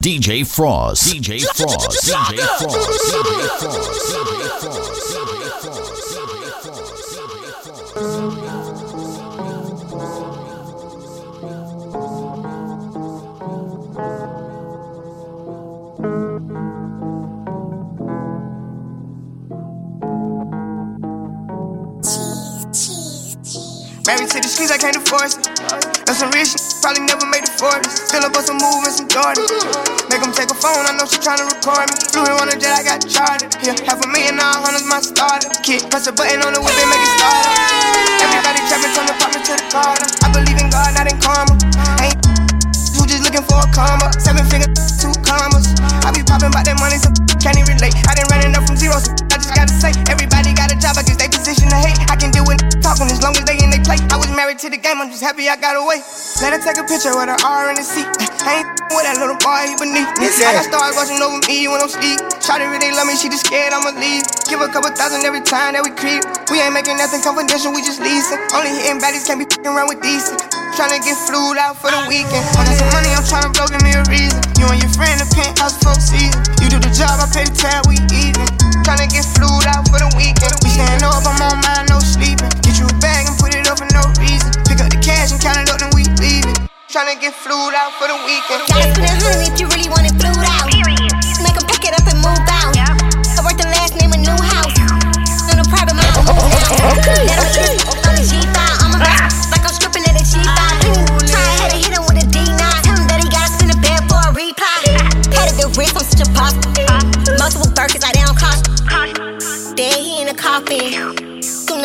DJ Fross. DJ Fross. DJ Fross. DJ Fross. DJ Fross. DJ Fross. DJ Fross. DJ Fross. Married to the streets, I can't divorce it. Some rich, probably never made for this. Fill up on some moves and some Jordan. Make them take a phone, I know she tryna record me. Flew in on a jet, I got chartered. Yeah, half a million, now hundreds my starter. Kid, press a button on the whip and make it start. Everybody trapping from the apartment to the car. I believe in God, not in karma. Ain't who just looking for a comma. Seven figures, two commas. I be popping about that money, so can't even relate. I ran it up from zero, so I just gotta say, everybody got a job, I guess they position to hate. I can deal with talking as long as they in I was married to the game, I'm just happy I got away. Let her take a picture with her R in the seat. I ain't with that little boy, he beneath me. I got stars watching over me when I'm sleep. Shawty really love me, she just scared I'ma leave. Give a couple thousand every time that we creep. We ain't making nothing confidential, we just leasing. Only hitting baddies, can't be fucking around with decent. Tryna get flued out for the weekend. I got some money, I'm tryna blow, give me a reason. You and your friend, the penthouse for season. You do the job, I pay the tab, we even. Tryna get flued out for the weekend. We stand up, I'm on mine, no sleeping. Get you a cash and count it up, then we leave it. Tryna get flued out for the weekend. Gotta spend a hundred if you really want it flued out. Make 'em pick it up and move out. I work the last name a new house. On a private move now. Let 'em kiss on the G5. I'm a like I'm stripping at a G5. Ah, try ahead and hit him with a D9. Tell him that he gotta spin a bed for a reply. Headed the wrist, I'm such a pop. Ah. Multiple Birkins, I down cost. Dead, he in a coffin.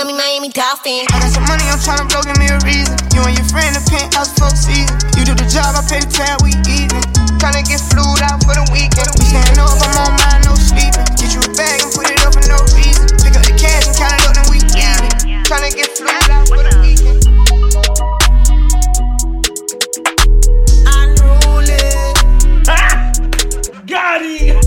Tsunami, Miami Dolphin. I got some money, I'm tryna blow, give me a reason. You and your friend, the penthouse for season. You do the job, I pay the tab, we even. Tryna get flued out for the weekend. We stand up, I'm on mine, no sleeping. Get you a bag and put it up for no reason. Pick up the cash and count it up, then we even. Tryna get flued out for the weekend. Ah! Got it!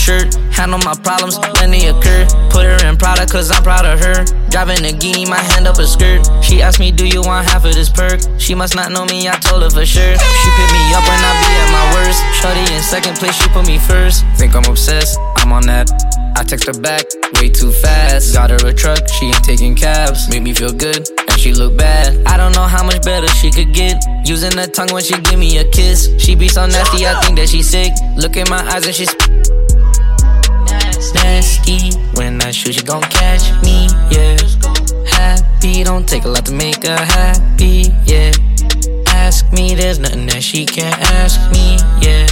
Shirt. Handle my problems when they occur. Put her in Prada, cause I'm proud of her. Driving a guinea, my hand up a skirt. She asked me, Do you want half of this perk? She must not know me, I told her for sure. She picked me up when I be at my worst. Shorty in second place, she put me first. Think I'm obsessed, I'm on that. I text her back, way too fast. Got her a truck, she ain't taking cabs. Make me feel good, and she look bad. I don't know how much better she could get. Using her tongue when she give me a kiss. She be so nasty, I think that she sick. Look in my eyes and she's nasty. When I shoot, she gon' catch me, yeah. Happy, don't take a lot to make her happy, yeah. Ask me, there's nothing that she can't ask me, yeah.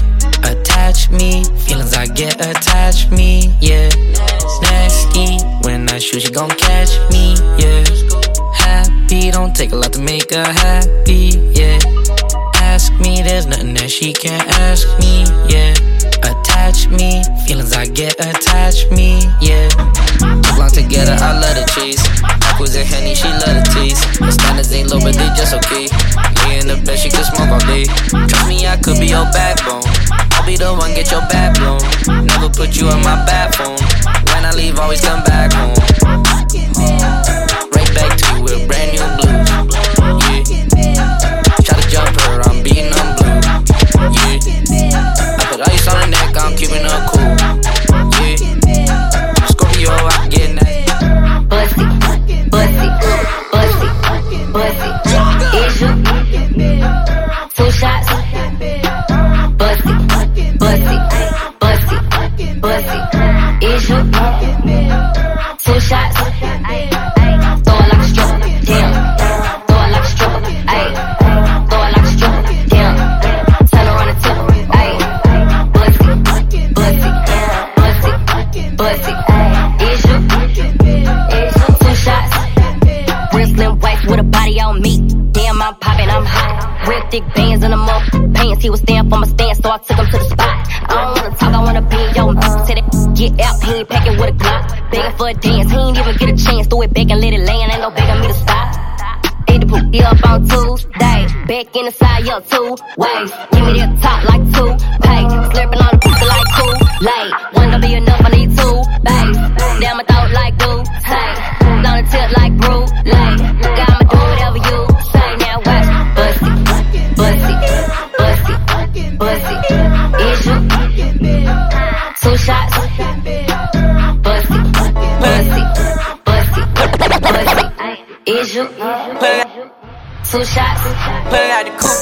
Attach me, feelings I get attached me, yeah. Nasty, when I shoot, she gon' catch me, yeah. Happy, don't take a lot to make her happy, yeah. Ask me, there's nothing that she can't ask me, attached me, yeah. Belong together, I love the chase. Apples and honey, she love the taste. The standards ain't low, but they just okay. Me in the bed, she could smoke all day. Trust me, I could be your backbone. I'll be the one, get your back blown. Never put you in my phone. When I leave, always come back home. Right back to you with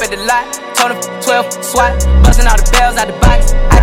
at the lot. Told him 12 swat. Busting all the bells out the box.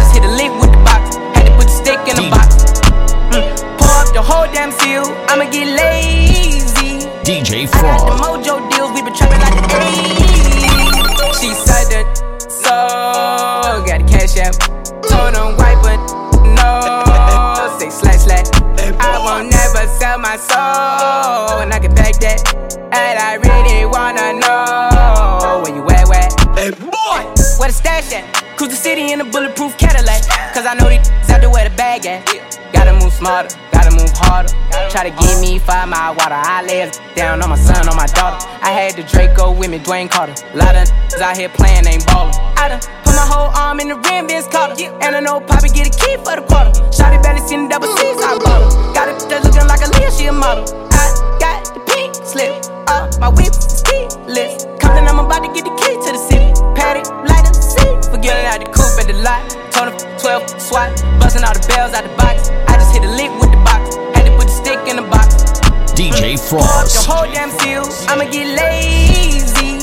To give me five mile water. I lay down on my son, on my daughter. I had the Draco with me, Dwayne Carter. lot of out here playing, ain't ballin'. I done put my whole arm in the rim, Vince Carter. And I know Poppy get a key for the quarter. Shotty barely seen the double C's, I bought her. Got it that's looking like a Leah, she a model. I got the pink slip. up, my whip is keyless. Compton, I'm about to get the key to the city. Patty, light up the seat. Forgetting out the coupe at the lot. Told him 12 swat. Busting all the bells out the box. I just hit a lick stick in the box. DJ Pour up the Frost. whole damn seal. I'ma get lazy.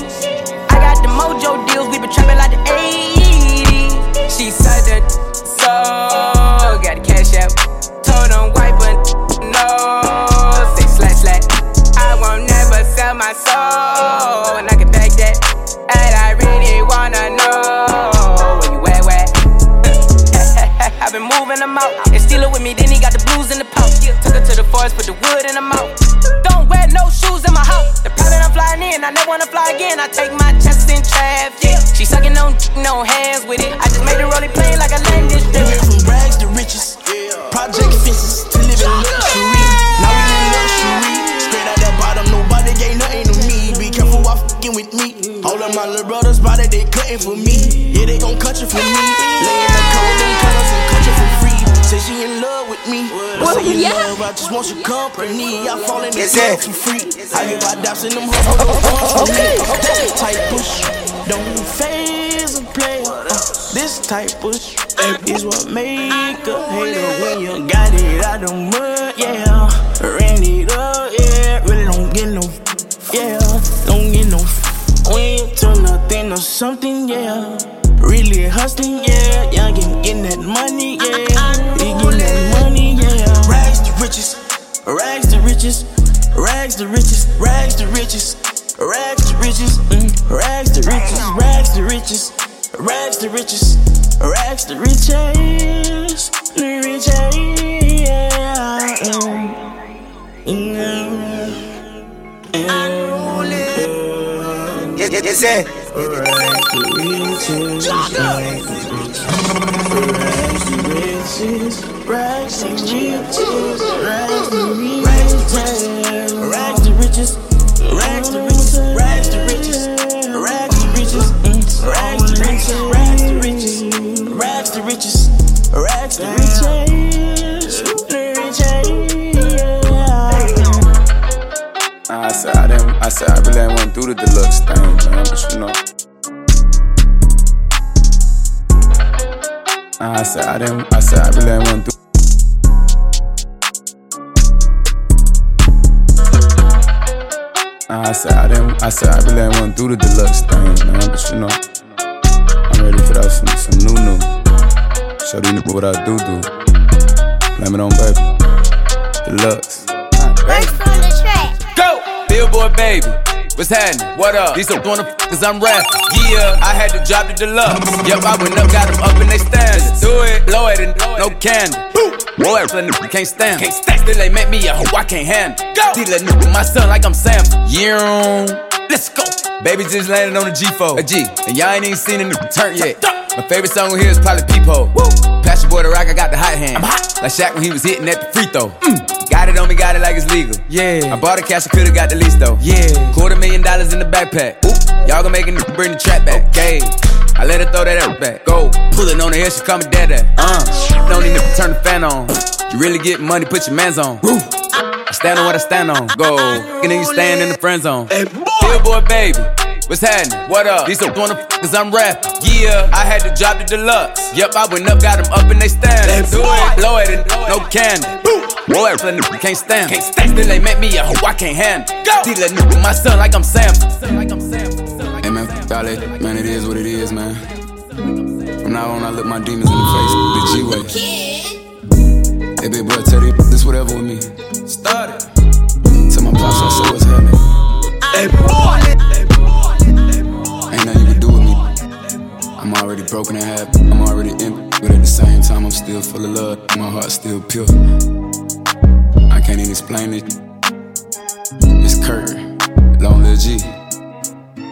I got the mojo deals. We been trapping like the 80s. She said that. So, got the cash out. Told him wipe it. No. Say slash slash. I won't never sell my soul. And I can back that. And I really wanna know where you at, where? I've been moving them out. Took her to the forest, put the wood in the mouth. Don't wear no shoes in my house. The private I'm flying in, I never wanna fly again. I take my chances in traffic. She sucking on, no hands with it. I just made her roll it plain like a landing strip. Went from rags to riches, project fences to living in luxury. Now we in luxury. Straight out the bottom, nobody gave nothing to me. Be careful while fucking with me. All of my little brothers body they cutting for me. Yeah, they gon' cut you for me. Lay in the cold and colors and cut you for free. Say she in with me. Say you in love, I just want your company. I fall in this love for free. I give my daps in them hoes. Okay, This type push don't phase a player. Uh, this type push is what make a hater when you got it out the mud. Yeah, ran it up. Yeah, really don't get no. Yeah, don't get no. When you turn nothing or something. Yeah. Really hustling, yeah, young and getting that money, yeah. He getting that money, yeah. Rags to riches, rags to riches, rags to riches, rags to riches, rags to riches, mm. rags to riches, rags to riches, rags to riches, rags to riches, the riches, yeah. Mm. Mm. Yes, yes, yes, yes. Rags to riches, rags to riches, rags to riches, rags to rags to riches, rags to riches, rags to riches, rags to riches, rags to riches, mm, rags to riches, rags to riches, rags to riches, rags to riches, I said I didn't. I said I really went through the deluxe thing, man. But you know. I said I didn't. I said I really ain't went through. Nah, I said I didn't. I said I really ain't went through the deluxe thing, man. But you know, I'm ready for that some some new new. Show these niggas what I do do. Blame it on baby. Deluxe. Go! Billboard baby. What's happening? What up? These don't wanna f- cause I'm rap. Yeah, I had to drop the deluxe. Yep, I went up, got them up in they standards. Do it, blow it, and no candy. Boy, nigga can't stand. Can't stand. Still they make me a hoe I can't handle. Go! See that nigga, my son, like I'm Sam. Yeah, let's go. Baby just landed on the G4. A G, and y'all ain't even seen a nigga turn yet. My favorite song on here is probably Peepo. Woo! Pass your boy the rock, I got the hot hand. I'm hot. Like Shaq when he was hitting at the free throw. Mm. It on me, got it like it's legal. Yeah. I bought a cash, I could've got the lease though. Yeah. Quarter million dollars in the backpack. Oop. Y'all gon' make nigga bring the trap back. Okay. I let her throw that ass back. Go. Pullin' on the head, she call me dad. Uh. Don't need to turn the fan on. You really get money, put your mans on. I stand on what I stand on. Go. And then you stand in the friend zone. Hey, boy. Billboard baby. What's happening? What up? These don't wanna f- cause I'm rapping. Yeah, I had to drop the deluxe. Yep, I went up, got them up and they stand. Let's Do do it, it. blow it, and no candy. Boy, that nigga can't stand. Can't stand. Still they make me a hoe, I can't handle. Go. See that nigga, my son, like I'm Sam. Like I'm Sam. Hey man, f- man, it is what it is, man. From now on, I look my demons in the face, the G way. Hey, big boy, tell you this whatever with me. Started. Tell my pops I said what's happening. Hey, boy. Already broken and happy. I'm already empty, but at the same time, I'm still full of love. My heart's still pure. I can't even explain it. It's Kurt, long little G.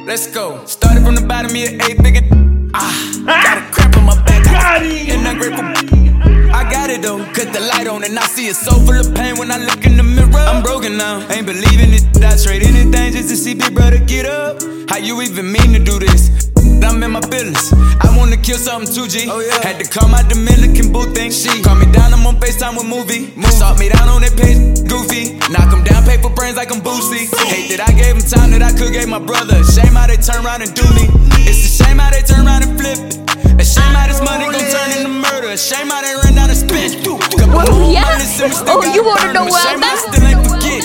Let's go. Started from the bottom, me an eight figure. Ah, got a cramp on my back. Got it. And ungrateful. I got it though. Cut the light on and I see it so full of pain when I look in the mirror. I'm broken now. Ain't believing it. I trade anything just to see big brother get up. How you even mean to do this? I'm in my feelings. I wanna kill something too, G. Oh, yeah. Had to call my Dominican boo thing. She call me down, I'm on FaceTime with movie. Salt me down on that page, goofy. Knock him down, pay for brains like I'm Boosie. Hate that I gave him time that I could gave my brother. Shame how they turn around and do me. It's a shame how they turn around and flip it. A shame how this money gon' turn into murder. A shame how they run down and spend. Couple Well, more yeah. minutes and we still Oh, got you a wanna burn. know A where shame I'm I at? still ain't forget.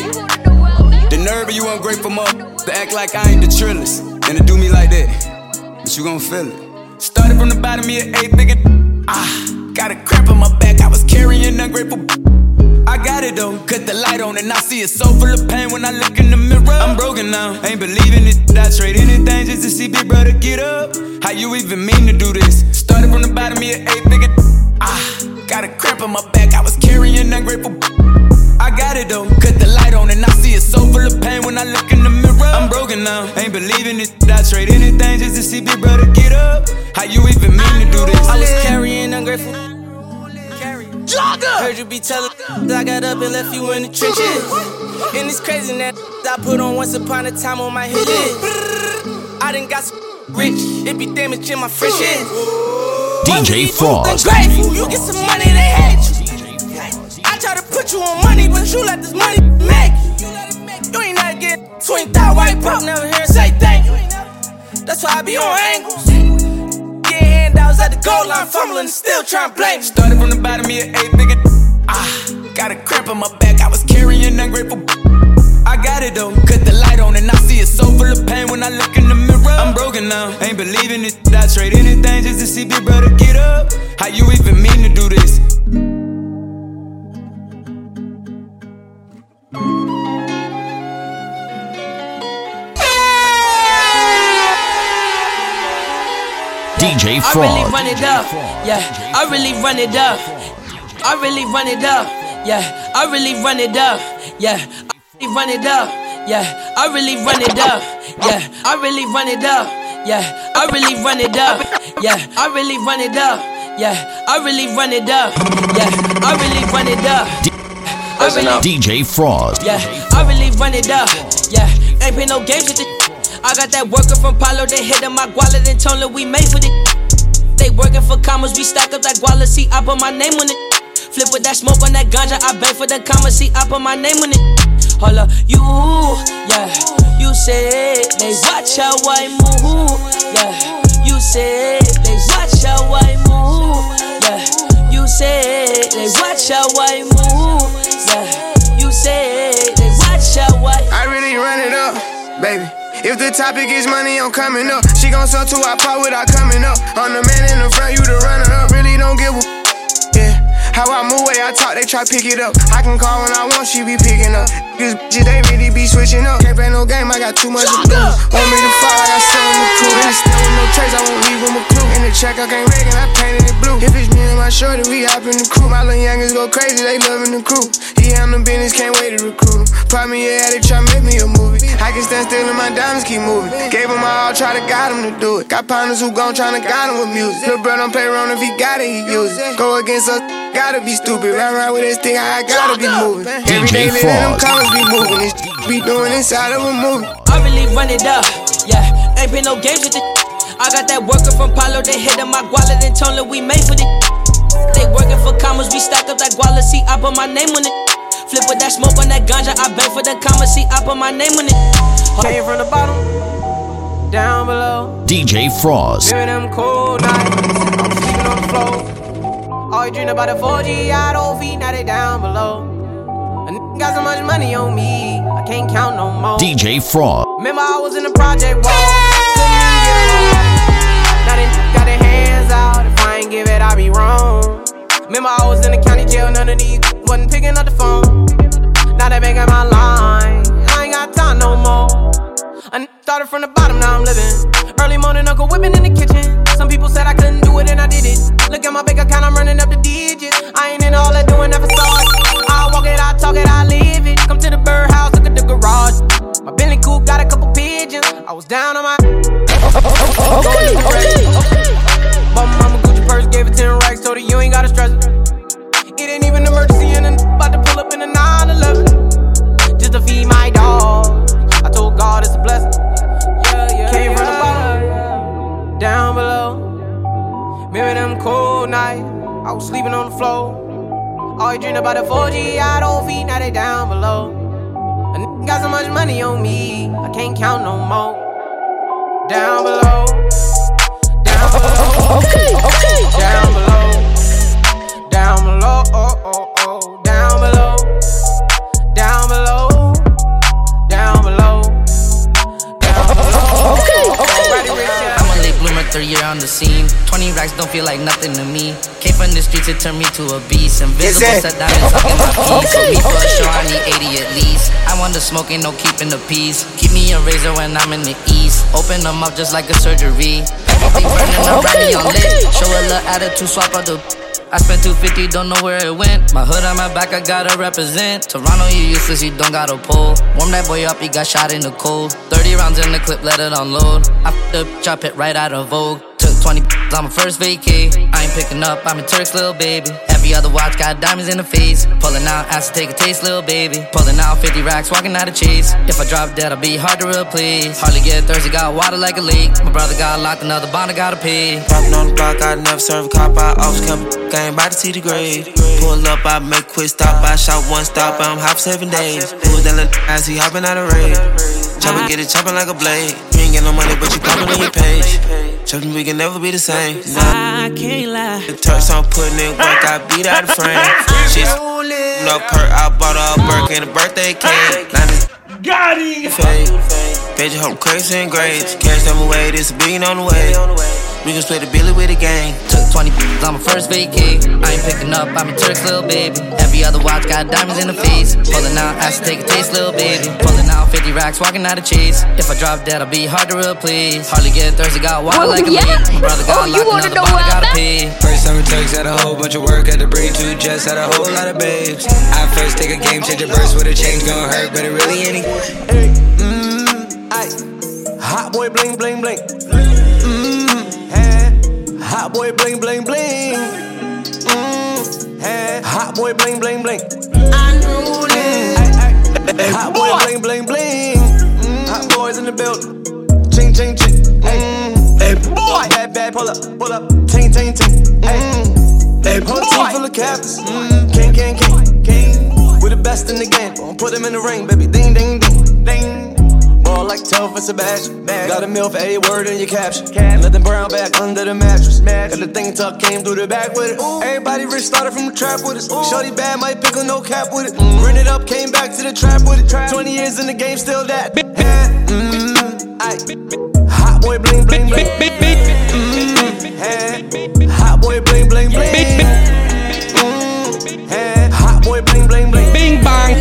The nerve of you ungrateful mother to act like I ain't the trillest and to do me like that. But you gon' feel it. Started from the bottom, me an eight figure. Ah, got a cramp in my back. I was carrying ungrateful. I got it though. Cut the light on and I see it so full of pain when I look in the mirror. I'm broken now. Ain't believing it. I trade anything just to see big brother get up. How you even mean to do this? Started from the bottom, me an eight figure. Ah, got a cramp in my back. I was carrying ungrateful. I got it though. Cut the light on and I see it so full of pain when I look in the mirror. I'm broken now. Ain't believing it. I trade anything just to see big brother get up. How you even mean to do this? I was carrying ungrateful. Jogger! Heard you be telling that I got up and left you in the trenches. And it's crazy that I put on once upon a time on my hit list. I done got some rich, it be damaging my friendships. DJ Fross. Grateful, you get some money, they hate you. Try to put you on money, but you let this money make you. You ain't never get twin thou white broke, never hear say thank you. That's why I be on angles. Getting handouts at the goal line, fumbling, still trying to blame me. Started from the bottom, me an eight figure. Ah, got a cramp in my back. I was carrying ungrateful. I got it though. Cut the light on and I see it so full of pain when I look in the mirror. I'm broken now. Ain't believing it. I trade anything just to see big brother get up. How you even mean to do this? DJ I really run it up. Yeah, I really run it up. I really run it up. Yeah, I really run it up. Yeah, I really run it up. Yeah, I really run it up. Yeah, I really run it up. Yeah, I really run it up. Yeah, I really run it up. Yeah, I really run it up. Yeah, I really run it up. I really DJ Fross. yeah, I really run it up. Yeah, ain't play no games with it. I got that worker from Palo, they hit my wallet and told her we made for it. They working for commas, we stack up that guala, see, I put my name on it. Flip with that smoke on that ganja, I bang for the commas, see, I put my name on it. Hold up, you, yeah, you said they watch how I move, yeah. You said they watch how I move, yeah. You said they watch how I move, yeah. You said they watch how I. I really run it up, baby. If the topic is money, I'm coming up. She gon' sell to I pop without coming up. I'm the man in the front, you the runner up. Really don't give a yeah. How I move, way I talk, they try pick it up. I can call when I want, she be picking up. Cause bitches, they really be switching up. Can't play no game, I got too much to lose. Want me to fall, I got something to prove. In the still with no trace, I won't leave with a clue. In the track, I can't wreck it, I painted it blue. If it's me and my shorty, we hop in the crew. My little youngins go crazy, they loving the crew. He handle business, can't wait to recruit him. Pop me a addict, try make me a movie. I can stand still and my diamonds keep moving. Gave him my all, try to guide him to do it. Got partners who gon' tryna guide him with music. Little bro don't play around if he got it, he use it. Go against us, gotta be stupid. Run around with this thing, I gotta be moving. Every day, DJ letting them Frost. colors be moving. This be doing inside of a movie. I really run it up, yeah. Ain't been no games with it. I got that worker from Palo, they hit on my guala, then told her we made for it. They working for commas, we stack up that guala, see, I put my name on it. Flip with that smoke on that ganja, I bang for the comma, see, I put my name on it. Came from the bottom, down below. DJ Fross. Remember them cold nights, I'm sleeping on the floor. All you dream about the 4G, I don't feet, now they down below. Got so much money on me, I can't count no more. DJ Fross. Remember I was in the project wall. Couldn't even get along. Now they got their hands out. If I ain't give it, I be wrong. Remember I was in the county jail. None of these wasn't picking up the phone. Now they making my line. I ain't got time no more. I started from the bottom, now I'm living. Early morning, Uncle whipping in the kitchen. Some people said I couldn't do it, and I did it. Look at my bank account, I'm running up the digits. I ain't in all that doing, never saw it. I walk it, I talk it, I live it. Come to the birdhouse, look at the garage. My Bentley coupe got a couple pigeons. I was down on my. Okay, okay, okay. Bought my mama Gucci purse, gave it 10 racks, told her you ain't gotta stress it. It ain't even emergency, and I'm about to pull up in a 911. Just to feed my dog. I told God it's a blessing. Yeah, yeah. Came from the bottom, down below. Remember them cold nights, I was sleeping on the floor. All you dream about the 4G, I don't feed, now they down below. A nigga got so much money on me, I can't count no more. Down below, down below, okay, okay, down below, down below, oh, oh, oh, down third year on the scene. 20 racks don't feel like nothing to me. Came from the streets, it turned me to a beast. Invisible set diamonds up in my piece. So me for show, I need 80 at least. I want the smoke, ain't no keeping the peace. Keep me a razor when I'm in the east. Open them up just like a surgery. Everything burning around me on lit. Show a little attitude, swap out the. I spent 250, don't know where it went. My hood on my back, I gotta represent. Toronto, you useless, you don't got a pull. Warm that boy up, he got shot in the cold. 30 rounds in the clip, let it unload. I f***ed up, chop it right out of Vogue. Took 20 on my first vacay. I ain't picking up, I'm a Turk's little baby. Every other watch got diamonds in the face. Pulling out, asked to take a taste, little baby. Pulling out 50 racks, walking out of chase. If I drop dead, I'll be hard to replace. Hardly get thirsty, got water like a lake. My brother got locked, another bond, I gotta pay. Popping on the block, I never serve a cop. I always come game by to see the grade. Pull up, I make quick stop. I shot one stop, I'm hop seven days. Who that little as he hopping out of raid? Chopper get it chopping like a blade. You ain't get no money, but you popping on your page. Chopping, we can never be the same. Nah. I can't lie. The turks on putting in work, I beat out the frame. Shit, no perk, I bought her a Birkin, a birthday cake. Now this Got it. fade. Page hope crazy and grades. Cash them away, this a bean on the way. We can split the billy with the gang. Took 20 on my first vacay. I ain't picking up, I'm a Turk's little baby. Every other watch got diamonds in the face. Pulling out, asked to take a taste, little baby. Pulling out 50 racks, walking out of chase. If I drop dead, I'll be hard to replace. Hardly get thirsty, got water Oh, like a yeah? lake. My brother got Oh, you locked, wanna another know bond, I gotta I'm at? pay. First summer takes had a whole bunch of work, had to bring two jets, had a whole lot of babes. I first take a game changer burst with a change gon' hurt, but it really ain't. Hey, mmm, aye. Hot boy bling bling bling. Mmm, hey. Hot boy bling bling bling. Hey. Hot boy bling bling bling. Unruly. Hot boy bling bling bling. Mm, hot boys in the building. Ching ching ching. Mm. Hey boy, bad bad pull up, pull up. Ting ting ting. Mm. Hey boy, team full of captains. Mm. King king king king. We the best in the game. Put them in the ring, baby. Ding ding ding. Like tough for Sebastian. Got a meal for every word in your caption. Let them brown back under the mattress. Got the thing tuck came through the back with it. Everybody rich started from the trap with us. Shorty bad might pick a no cap with it. Run it up, came back to the trap with it. Trap. 20 years in the game, still that. Mm, aye. Hot boy bling bling bling. Mm, hey. Hot boy bling bling bling. Mm. Hot boy bling bling bling. Bing bang.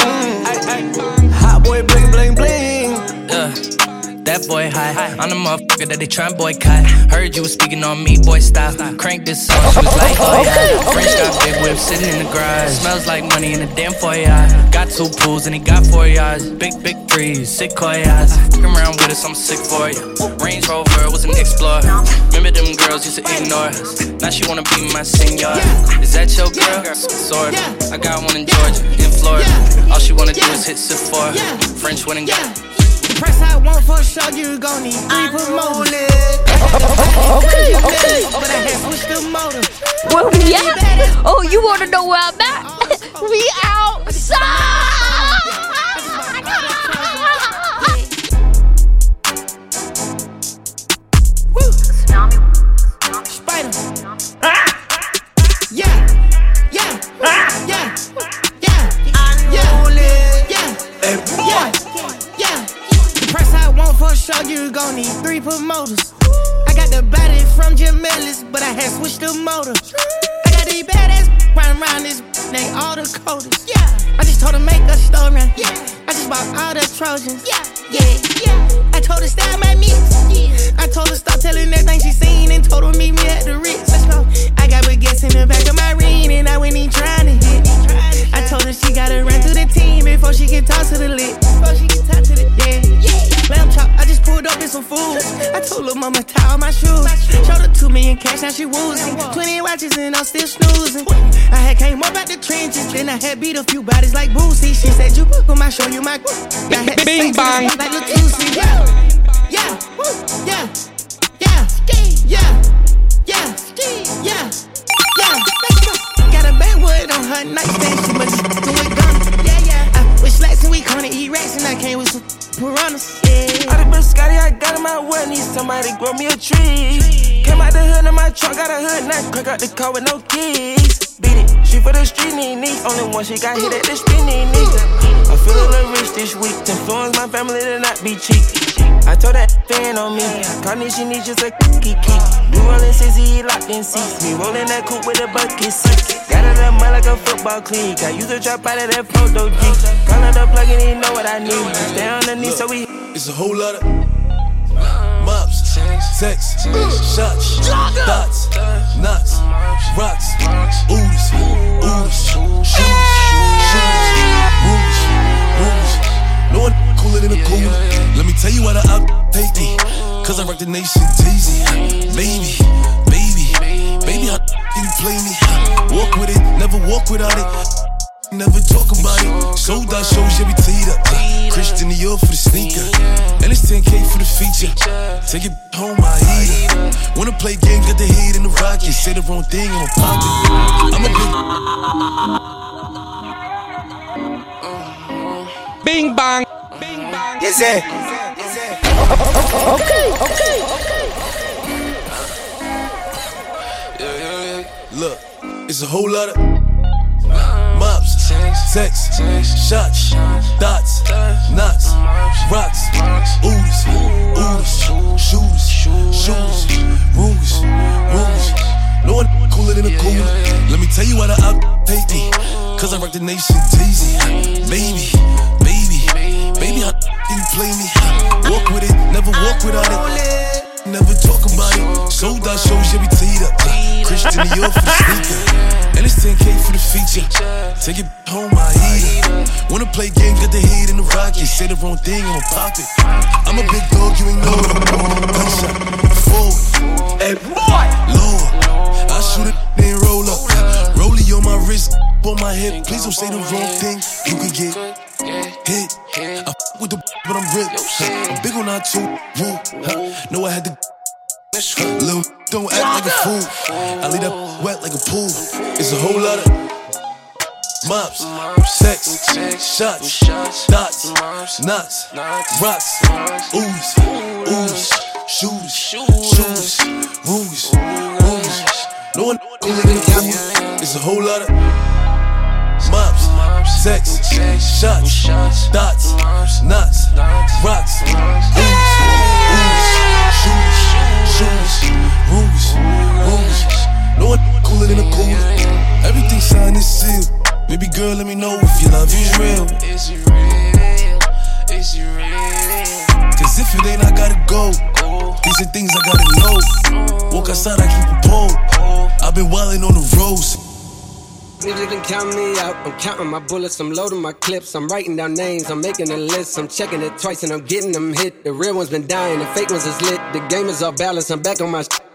Mm. That boy high. I'm the motherfucker that they try and boycott. Heard you was speaking on me, boy style. Crank this song, she was like, oh yeah. French got big whip sitting in the garage. Smells like money in the damn foyer. Got two pools and he got four yards. Big, big koi eyes. Come around with us, I'm sick for you. Range Rover was an explorer. Remember them girls used to ignore us. Now she wanna be my senior. Is that your girl? Sorta. I got one in Georgia, in Florida. All she wanna do is hit Sephora. French wedding go. The price I want for sure, you gon' need three promoters. Okay, okay. But I had switched the motor. Where we at? Oh, you wanna know where I'm at? we outside. Spider. Yeah, yeah, yeah, sure, you gon' need three promoters. I got the body from Jim Ellis, but I had switched the motor. I got these badass round round this, they all the coders. Yeah, I just told her make a story. Yeah, I just bought all the Trojans. Yeah, yeah, yeah. I told her style my mix. I told her stop telling everything she seen and told her meet me at the Ritz. Let's go. I got baguettes in the back of my ring and I went in trying to hit. I told her she gotta run to the team before she can talk to the lit. Before she can talk to the yeah. yeah. Lamb chop, I just pulled up in some food. I told her mama tie all my shoes. Showed her two million cash, now she woozing. Twenty watches and I'm still snoozing. I had came up out the trenches, then I had beat a few bodies like Boosie. She said you book 'em, I show you my. I had Bing bang. Like the Tusi, yeah, yeah, yeah, yeah, yeah, yeah, yeah, yeah. Backwood on her nightstand, she must do it gone. Yeah, yeah. I with slacks and we to eat rats, and I came with some piranhas. Yeah. I done been Scotty, I got in my way, need somebody grow me a tree. Came out the hood in my truck, got a hood nut, crack out the car with no keys. Beat it, she for the street, need need. Only one she got hit at the street, need need. I feel a little rich this week, influence my family to not be cheap. I told that fan on me, Connie, she needs just a kiki. Do rolling 60, locked in seats. Me rolling that coupe with a bucket seat. Got it up mud like a football cleat. I use a drop out of that photo G. Call the plug and he know what I need. Stay on the knee so we. It's a whole lot of mops, sex, shots, dots, nuts, rocks, ooze, ooze, shoes, shoes, rules, rules. No one cooler than a cooler. Let me tell you why the out hate me. Cause I rock the nation teasy. Baby, baby, baby, how you play me? Walk with it, never walk without it. Never talk about it. Sold out shows, yeah, we teed up. Christian Dior for the sneaker. And it's 10K for the feature. Take it home, I eat it. Wanna play games, got the heat in the rocket. Say the wrong thing, I'ma pop it. I'm a big. Bing bang. Yes, sir. Okay, okay. Look, it's a whole lot of mops, sex, shots, dots, knots, rocks, ooze, ooze, shoes, shoes, rules, rules. No one cooler than a cooler. Let me tell you why the out hate me. Cause I rock the nation teasy. Baby, baby, baby, how you play me? Walk with it, never walk without it. Never talk about it. Sold out shows, yeah, we teed up. Christian Dior for the sneaker. And it's 10K for the feature. Take it home, I eat it. Wanna play games, got the heat in the rocket. Say the wrong thing, I'ma pop it. I'm a big dog, you ain't know it. Gunshot, forward. Hey, boy! Lower. I shoot it, then roll up. Rollie on my wrist, on my hip. Please don't say the wrong thing. You could get hit. I f with the but I'm ripped. I'm big on that too. Woo. Know I had to. Little don't act like a fool. I leave that wet like a pool. It's a whole lot of mops, sex, shots, dots, nuts, rocks, ooze, ooze, shoes, shoes, rules, rules. No one than a fool. It's a whole lot of mops, sex, shots, dots, nuts, rocks, ooze, ooze, shoes, shoes, rules, rules. No one cooler than a cooler. Everything signed and sealed. Baby girl, let me know if your love is real. Is it real? Is it real? Cause Cause if it ain't, I gotta go. These are things I gotta know. Walk outside, I keep a pole. Oh. I've been wildin' on the roads. Niggas can count me out. I'm counting my bullets, I'm loading my clips. I'm writing down names, I'm making a list. I'm checking it twice and I'm getting them hit. The real ones been dying, the fake ones is lit. The game is off balance, I'm back on my sh-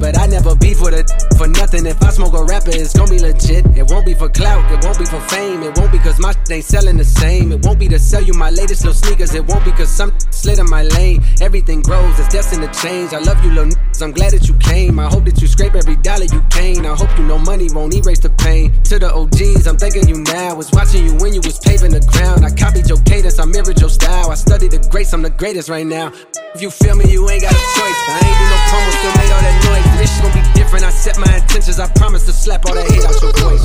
But I never beef with it for nothing. If I smoke a rapper, it's gonna be legit. It won't be for clout, it won't be for fame. It won't be cause my shit ain't selling the same. It won't be to sell you my latest little sneakers. It won't be cause some slid in my lane. Everything grows, it's destined to change. I love you, little niggas. I'm glad that you came. I hope that you scrape every dollar you can. I hope you know money won't erase the pain. To the OGs, I'm thanking you now. Was watching you when you was paving the ground. I copied your cadence, I mirrored your style. I studied the greats, I'm the greatest right now. If you feel me, you ain't got a choice. I ain't do no promo, still made all that noise. This shit gon' be different. I set my intentions. I promise to slap all that hate out your voice.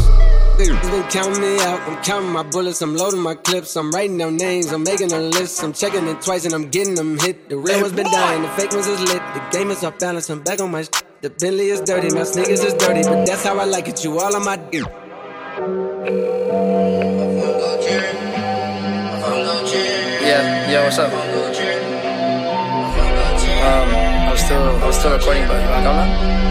Niggas been counting me out. I'm counting my bullets. I'm loading my clips. I'm writing down names. I'm making a list. I'm checking it twice and I'm getting them hit. The real ones been dying. The fake ones is lit. The game is off balance. I'm back on my. Sh- the Bentley is dirty. My sneakers is dirty. But that's how I like it. You all on my. D- Yeah, yeah, what's up? Um, I was still, I was still recording, but you wanna go now?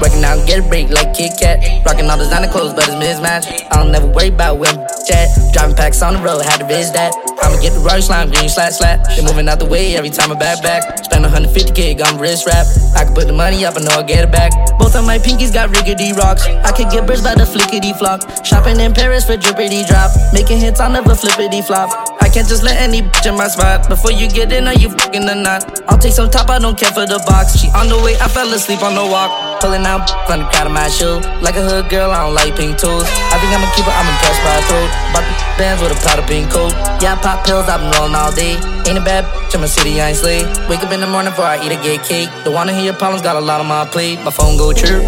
Working out, get a break like Kit Kat. Rocking all designer clothes, but it's mismatched. I don't never worry about when chat. Driving packs on the road, had to visit that. I'ma get the right slime, green slap slap. They moving out the way every time I back back. Spend 150k, got my wrist wrap. I can put the money up, I know I'll get it back. Both of my pinkies got riggedy rocks. I could get birds by the flickety flock. Shopping in Paris for drippity drop. Making hits, I'll never flippity flop. Can't just let any bitch in my spot. Before you get in, are you fucking or not? I'll take some top, I don't care for the box. She on the way, I fell asleep on the walk. Pulling out from the crowd of my shoe. Like a hood girl, I don't like pink tools. I think I'm a keeper, I'm impressed by her throat. Bought the bands with a powder pink coat. Yeah, I pop pills, I've been rolling all day. Ain't a bad bitch, I'm a city, I ain't slay. Wake up in the morning before I eat a gay cake. Don't wanna hear your problems, got a lot on my plate. My phone go chirp.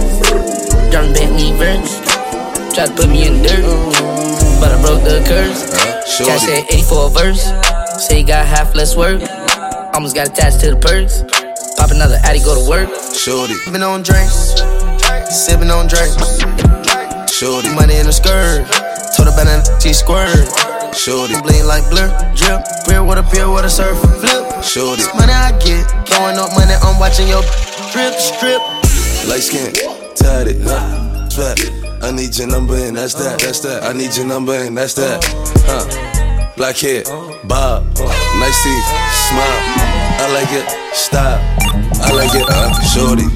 Drum Bentley verse. Try to put me in dirt. But I broke the curse. Cash said 84 verse. Say he got half less work. Almost got attached to the perks. Pop another Addy, go to work. Shorty. Sipping on drinks. Sipping on drinks. Shorty. Money in the skirt. Told her about that T squirt. Shorty. Bling like blur. Drip. Real with a pill with a surf. Flip. Shorty. Money I get. Throwing up money. I'm watching your drip strip. Light skin, tatted, huh? Fat. I need your number and that's that, that's that. I need your number and that's that, huh? Black hair, bob, nice teeth, smile. I like it, style. I like it, uh, shorty.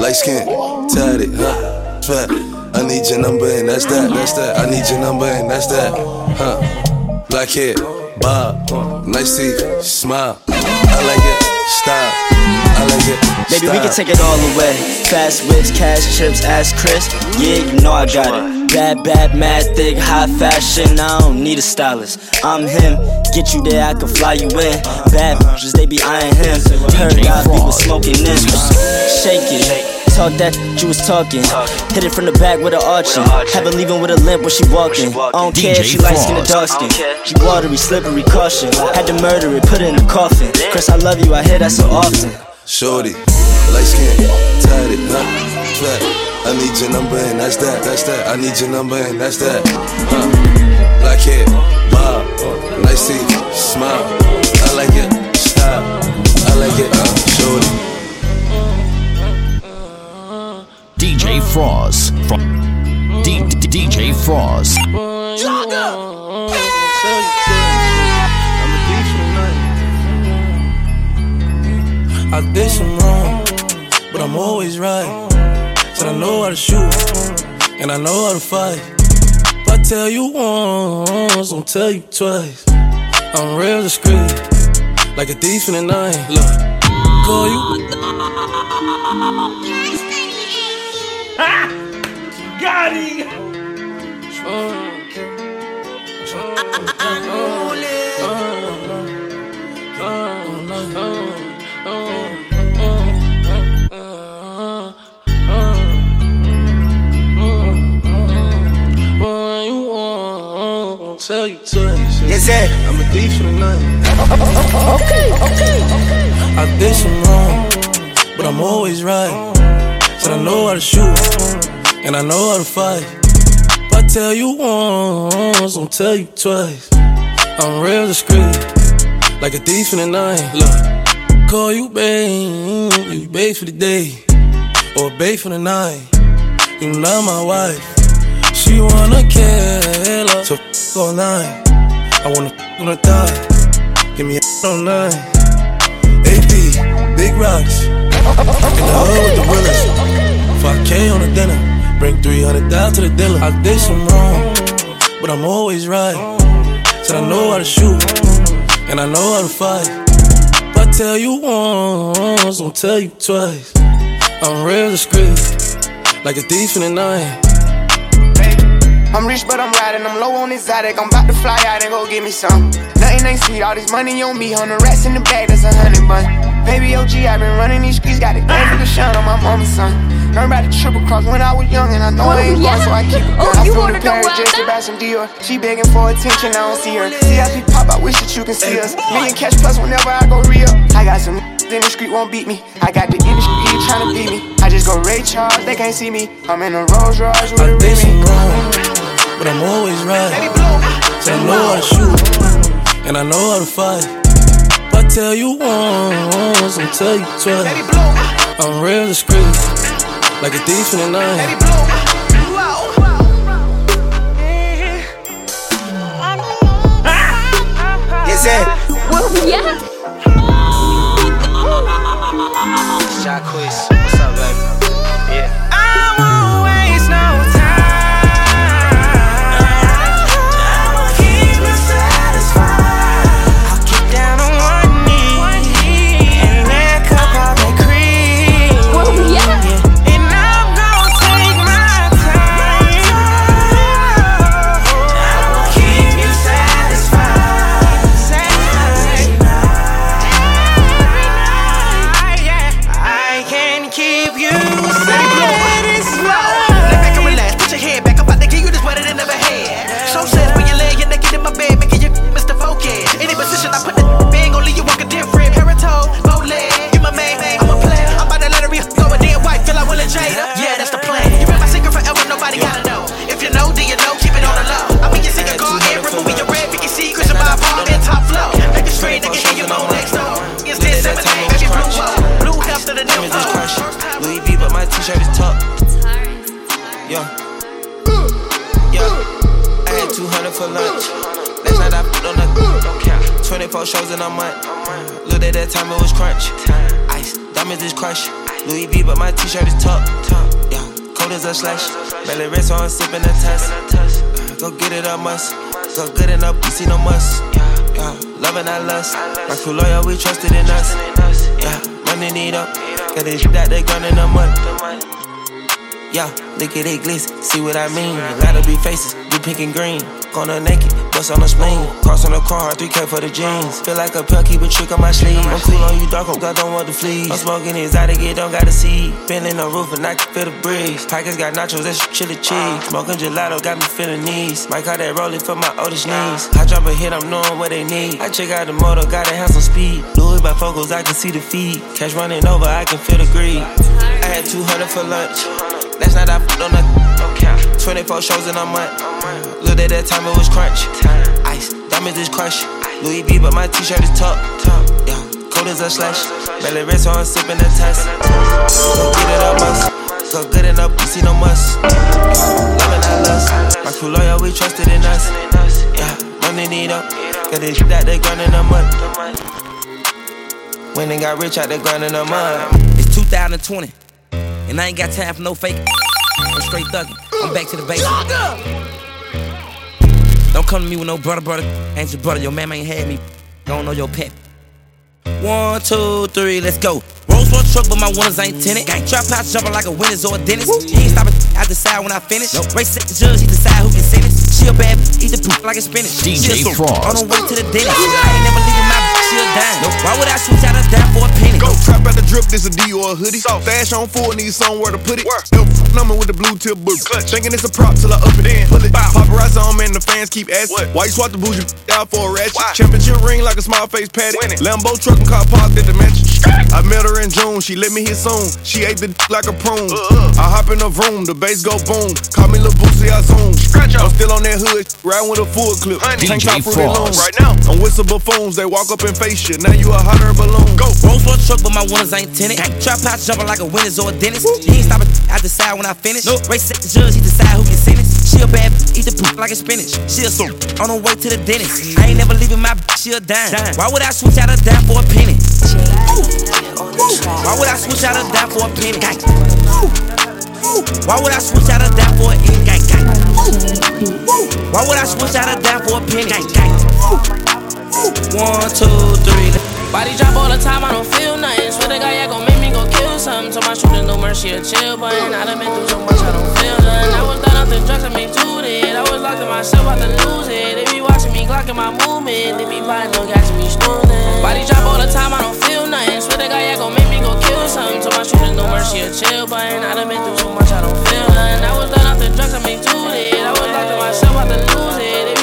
Light skin, tatted, huh? Fat. I need your number and that's that, that's that. I need your number and that's that, huh? Black hair, bob, nice teeth, smile. I like it, style. I like it. Baby, we can take it all away. Fast whips, cash trips, ask Chris. Yeah, you know I got it. Bad, bad, mad, thick, high fashion. I don't need a stylist. I'm him. Get you there, I can fly you in. Bad bitches, they be eyeing him. Heard God people smoking this. Shake it. Talk that you was talking. Hit it from the back with an arching. Have her leaving with a limp when she walking. I don't care if she light skin or dark skin. She watery, slippery, caution. Had to murder it, put it in a coffin. Chris, I love you, I hear that so often. Shorty, light skin, tatted, huh? Fat. I need your number and that's that, that's that. I need your number and that's that, huh? Black hair, bob, nice teeth, smile. I like it, style. I like it, uh, shorty. DJ Fross. From D- D- DJ Fross. Jogger. I did some wrong, but I'm always right. Said I know how to shoot, and I know how to fight. If I tell you once, don't tell you twice. I'm real discreet, like a thief in the night. Look, call you. Got him! tell you twice. Yes, sir. I'm a thief for the night. Okay, okay, okay. I did some wrong, but I'm always right. Said I know how to shoot, and I know how to fight. If I tell you once, I'll tell you twice. I'm real discreet, like a thief in the night. Look, call you babe, you babe for the day, or babe for the night. You not my wife. She wanna kill her, so f all night. I wanna f on her thigh. Give me a all night. AP, big rocks. In the hood with the realest. 5K on the dinner. Bring 300 down to the dealer. I did some wrong, but I'm always right. Said I know how to shoot, and I know how to fight. If I tell you once, I'll tell you twice. I'm real discreet, like a thief in the night. I'm rich, but I'm riding. I'm low on exotic. I'm about to fly out and go get me some. Nothing ain't sweet. All this money on me. On the rats in the bag, that's a hundred bun. Baby OG, i been running these streets. Got it game for the shine on my mama's son. Learned about the triple cross when I was young, and I know I ain't oh, going, so I keep it Oh, going. I you flew wanna to know Paris why just to buy some Dior. She begging for attention, I don't see her. CIP pop, I wish that you can see us. Million cash plus whenever I go real. I got some in the street won't beat me. I got the industry trying to beat me. I just go Ray Charles, they can't see me. I'm in a Rolls Royce with a I did some Remy. Wrong, but I'm always right. So I know how to shoot, and I know how to fight. If I tell you once, I'll tell you twice. I'm real discreet, like a thief in the night. Yes, sir. yeah. Shot quiz. Straight, they can hear you moan next door. It's 10 7 baby, blue wall. Blue after the new Images. Louis V, but my t-shirt is tucked. Yeah. Yeah. I had 200 for lunch. Last night I put on a 24 shows in a month. Look at that time, it was crunch. Ice, diamonds is crush. Louis V, but my t-shirt is tucked. Yeah. Cold as a slash. Belly rest on sipping a test. Go get it, I must. Go good enough, pussy no must. Yeah. Uh, loving I lust. My crew loyal, we trusted in us. Yeah. Money need up. Got this out there ground in the mud. Yeah, look at it glitz, see what I mean. Gotta be faces, do pink and green. Corner naked, bust on the spleen. Cross on the car, 3K for the jeans. Feel like a pill, keep a trick on my sleeve. I'm cool on you, dark, hope I don't want the fleas. I'm smoking exotic, it don't gotta see. Feeling the roof and I can feel the breeze. Pockets got nachos, that's chili cheese. Smoking gelato, got me feeling knees. Might call that rolling for my oldest knees. I drop a hit, I'm knowing what they need. I check out the motor, gotta have some speed. Louis by focus, I can see the feed. Cash running over, I can feel the greed. I had 200 for lunch. Last night I fucked on a 24 shows in a month. Looked at that time, it was crunch. Ice, diamonds is crush. Louis V, but my t shirt is tucked. Yeah, cold as a slash. Belly rest on sipping the test. Go get it up, must. Go good enough, pussy no must. Loving I lust. My crew loyal, we trusted in us. Yeah, money need up. Got this shit out there ground in the mud. When they got rich out there ground in the mud. It's 2020, and I ain't got time for no fake. I'm straight thuggin'. I'm back to the basics. Don't come to me with no brother, brother. Ain't your brother, your mama ain't had me. Don't know your pet. One, two, three, let's go. Rolls Royce truck, but my winners ain't tinted. Gang trap house jumping like a winner's or a dentist. He ain't stopping, I decide when I finish. Race set the judge, he decide who can sentence. She a bad, bitch, eat the poop like a spinach. DJ She a Fross. On the way to the dentist. I ain't never leaving my bitch, she a dime. Why would I switch out a dime for a penny? Go trap at the drip, this a D or a hoodie. So. Stash on full, need somewhere to put it. Work. Yo, number with the blue tip boot. Thinking it's a prop till I up it in. Pull it. Paparazzi on, man, the fans keep asking. Why you swap the bougie out for a ratchet? Championship ring like a small face patty. Lambo truck and car parked at the mansion. I met her in June, she let me hit soon. She ate the d- like a prune. I hop in the room, the bass go boom. Call me Lil Boosie, I zoom. I'm still on that hood, riding with a full clip. Tank top fruity loom. Right now, I'm whistle buffoons, they walk up and face shit. Now you a hotter balloon. Go. Rolls for a truck, but my winners ain't tenant. Trap house jumping like a winner's or a dentist. He ain't stopping, I decide when I finish. Race set the judge, he decide who get sentenced. She a bad bitch, eat the poop like a spinach. She a soup, on her way to the dentist. I ain't never leaving my bitch, she a dime. Why would I switch out a dime for a penny? Why would I switch out a dime for a penny? Why would I switch out a dime for a penny? Gang, gang. Why would I switch out a dime for a penny? Gang, gang. One, two, three. Body drop all the time, I don't feel nothing. Swear to God, yeah, gon' something. Told my shooter no mercy or chill button. I done been through so much, I don't feel nothing. I was done off the drugs, I made two it. I was locked in myself, about to lose it. They be watching me, glocking my movement. They be buying no gas, me snoozing. Body drop all the time, I don't feel nothing. Swear to God, yeah, gon' make me go kill something. Told my shooter no mercy or chill button. I done been through so much, I don't feel nothing. I was done off the drugs, I made two it. I was locked in myself, about to lose it. They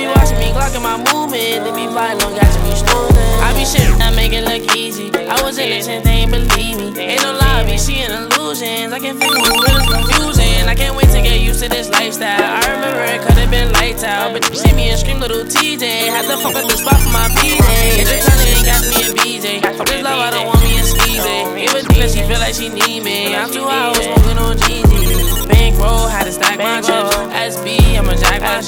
be me, glocking my movement. They be buying no gas, me snoozing. I be shit, I make it look easy. I was innocent, they ain't believe me. Ain't no lie, I be seeing illusions. I can who real is confusing. I can't wait to get used to this lifestyle. I remember it could've been lights out, but you see me and scream little TJ. Had to fuck up the spot for my PJ. If the color ain't got me a BJ. Fuck this love, I don't want me a skeezy. Give a she feel like she need me. I'm too high, I was smoking on GG. Bankroll, had to stack my chips. SB, I'm a jackpot.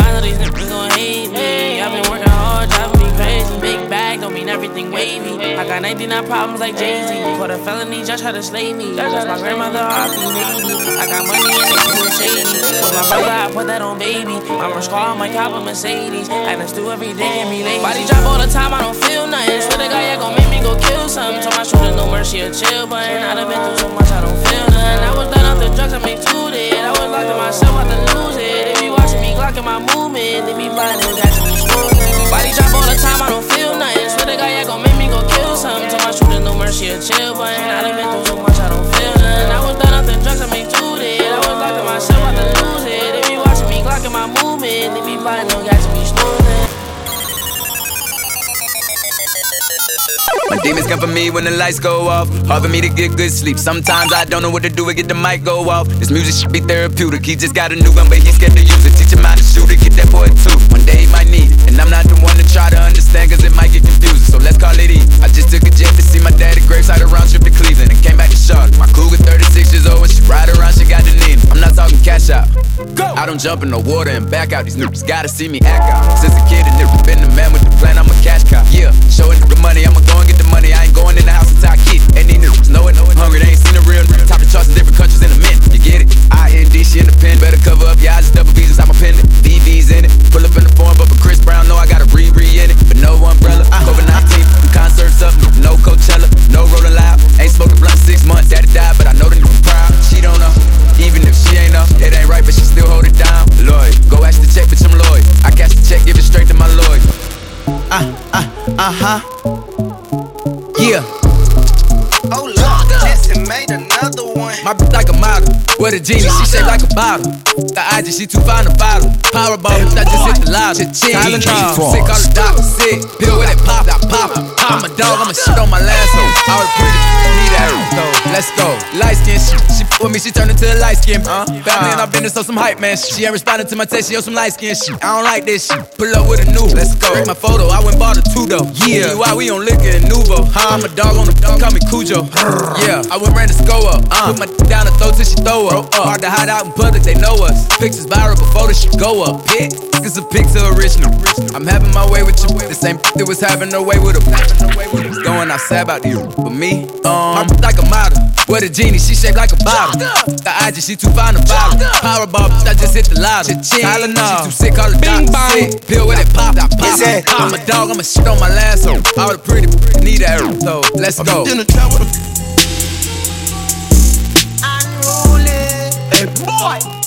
I know these niggas gon' hate me. I've been working hard, driving me crazy. Big bag don't mean everything wavy. I got 99 problems like Jay Z. Caught a felony, just tried to slay me. That's my grandmother, RP Navy. I got money and they too shady. With my brother, I put that on baby. I'm a squad, my cop a Mercedes. And I do every day and be lazy. Body drop all the time, I don't feel nothing. Swear to God, yeah, gon' make me go kill something. Told my shooter no mercy or chill button. I done been through so much, I don't feel nothing. I was done off the drugs, I made two. I was locked in myself, about to lose it. They be watching me, glocking my movement. They be buying them, got me smoothing. Body drop all the time, I don't feel nothing. Swear to God, yeah, gon' make me go kill something. Told my shooter no mercy or chill button. I done been through so much, I don't feel nothing. I was done off the drugs, I made it. I was locked in myself, about to lose it. They be watching me, glocking my movement. They be buying them, got me smoothing. My demons come for me when the lights go off. Hard for me to get good sleep. Sometimes I don't know what to do to get the mic go off. This music should be therapeutic. He just got a new gun, but he's scared to use it. Teach him how to shoot it, get that boy too. One day he might need it. And I'm not the one to try to understand, cause it might get confusing. So let's call it E. I just took a jet to see my daddy graveside around trip to Cleveland and came back to Charlotte. My cougar 36 years old and she ride around, she got the need. I'm not talking cash out. Go! I don't jump in the water and back out. These niggas gotta see me act out. Since a kid, a nigga been the man with the plan, I'm a cash cow. Yeah, showing the money, I'ma go and get the money. I ain't going in the house until I get it. And these niggas know it. Hungry, they ain't seen a real. Top the charts in different countries in a minute. You get it? IND, she in the pen. Better cover up your eyes, double V's inside my pendant. BV's in it. Pull up in the form, but for Chris Brown, know I got a re-re in it. But no umbrella. COVID 19, concerts up. No Coachella, no rolling loud. Ain't smoked a blunt six months. Daddy died, but I know the nigga proud. She don't know. Even if she ain't know, it ain't right, but she still hold it down. Lloyd, go ask the check, bitch, I'm Lloyd. I cash the check, give it straight to my Lloyd. Uh, uh, uh huh. Yeah. Oh, look, Jesse made another one. My bitch like a model. With a genie, she shaped like a bottle. The IG, she too fine to bottle. Powerball, I just hit the lotto. Tylenol, sick all the doctor sick. Pill with it pop, I pop. I'm a dog, I'ma shit on my last hoe. All the pretty, need that. So, let's go. Light skin, she, she f with me, she turned into a light skin. Uh, family and I've been so some hype, man. She ain't responding to my text, she on some light skin shit. I don't like this shit. Pull up with a new, let's go. Break my photo, I went bought a two though. Yeah, why we on liquor and Nuvo? Huh? I'm a dog on the dog, call me Cujo. Yeah, I went ran the score up. Uh, put my down the throat till she throw up. Hard to hide out in public, they know us. Pictures viral before the shit go up. Pick, it's a picture original. I'm having my way with you. The same that was having her way with a was going outside about you. But me, um, I'm like a model. With a genie, she shaped like a bottle. The IG, she too fine to bottle. Powerball, I just hit the lotto. Tylenol, she too sick, all the doctors sick. Pill with it pop, I pop. I'm a dog, I'ma shit on my last hoe. All the pretty need that, so let's go. In the with a boy.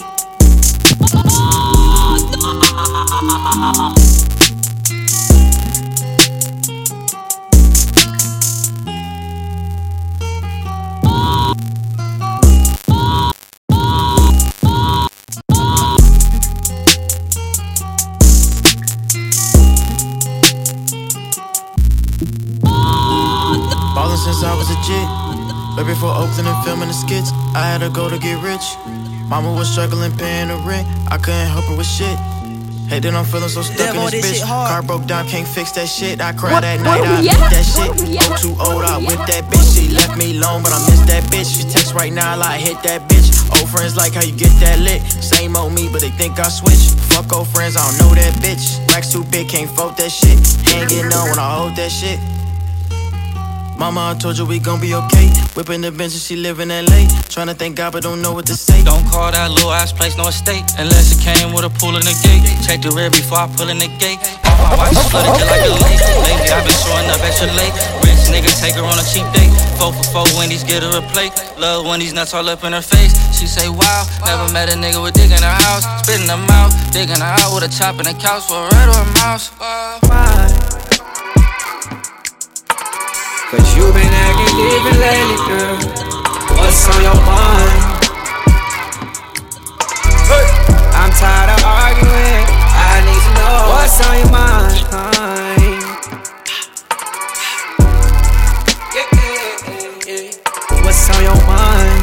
Since I was a jit. but before Oakland and filming the skits, I had to go to get rich. Mama was struggling paying the rent, I couldn't help her with shit. Hey, then I'm feeling so stuck Demo, in this this bitch. Car broke down, can't fix that shit. I cried What- that night, I beat at? that shit. I'm too old, I whipped that bitch. She left me alone, but I miss that bitch. She text right now, I like hit that bitch. Old friends like how you get that lit. Same old me, but they think I switch. Fuck old friends, I don't know that bitch. Racks too big, can't fold that shit. Getting on when I hold that shit. Mama, I told you we gon' be okay. Whipping the bench and she live in LA. Tryna thank God, but don't know what to say. Don't call that little ass place no estate unless it came with a pool in the gate. Check the rear before I pull in the gate. All my watch is flooded just like a lake. Lately I've been showing up extra late. Rich nigga take her on a cheap date. Four for four Wendy's, get her a plate. Love when these nuts all up in her face. She say wow, never met a nigga with dick in her house. Spitting them out, digging her out with a chop in the couch for a red or a mouse. Cause you been acting different lately, girl. What's on your mind? I'm tired of arguing. I need to know what's on your mind. Yeah, yeah, yeah. What's on your mind?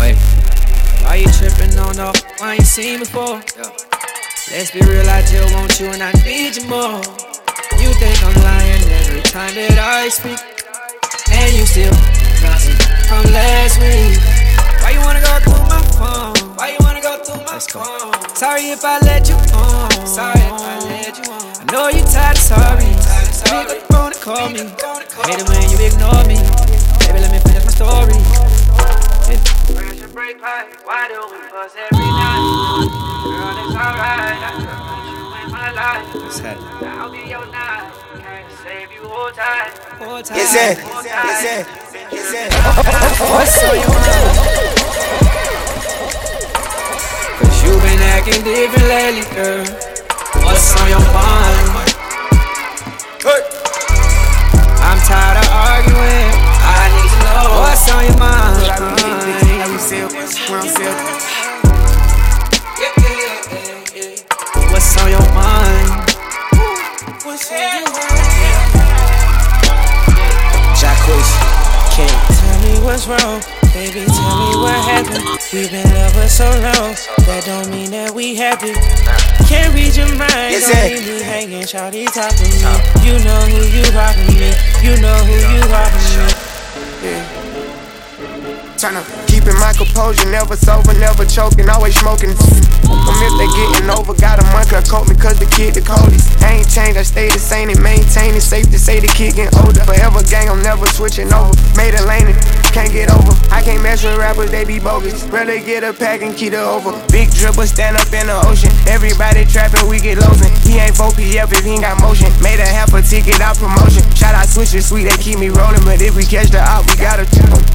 Wait, why you tripping on the I ain't seen before? Let's be real, I just want you and I need you more. You think I'm lying every time that I speak, and you still gossip from last week. Why you wanna go through my phone? Why you wanna go through my phone? Sorry if I let you on. Sorry if I let you on. I know you tired of sorry. Pick up the phone and call me. Hate it when you ignore me. Baby, let me finish my story. Pressure break pipe. Why do we fuss every night? Girl, it's alright. I could put you in my life. What's happening? I'll be your knife. Can't save you all time. All time. Yes, sir. All Yes, time. sir. Yes, sir. What's on? Cause you been acting different lately, girl. What's on your mind? I'm tired of arguing. I need to know what's on your mind. How we sell, where I'm What's on your mind? Jacquees, King. Tell me what's wrong, baby. Tell me what happened. We've been lovers so long. That don't mean that we happy. Can't read your mind. Yes, don't sir. leave me hanging, shawty top of me. You know who you robbing me. You know who you robbing me. Tryna keep in my composure, never sober, never choking, always smoking. Them if they getting over, got a month of coat me cause the kid the coldest. I ain't changed, I stay the same and maintain it. Safe to say the kid getting older. Forever gang, I'm never switching over. Made a lane can't get over. I can't mess with rappers, they be bogus. Rather get a pack and keep it over. Big dribble, stand up in the ocean. Everybody trapping, we get losing. He ain't vote PF if he ain't got motion. Made a half a ticket out promotion. Shout out switches, sweet, they keep me rolling. But if we catch the op, we gotta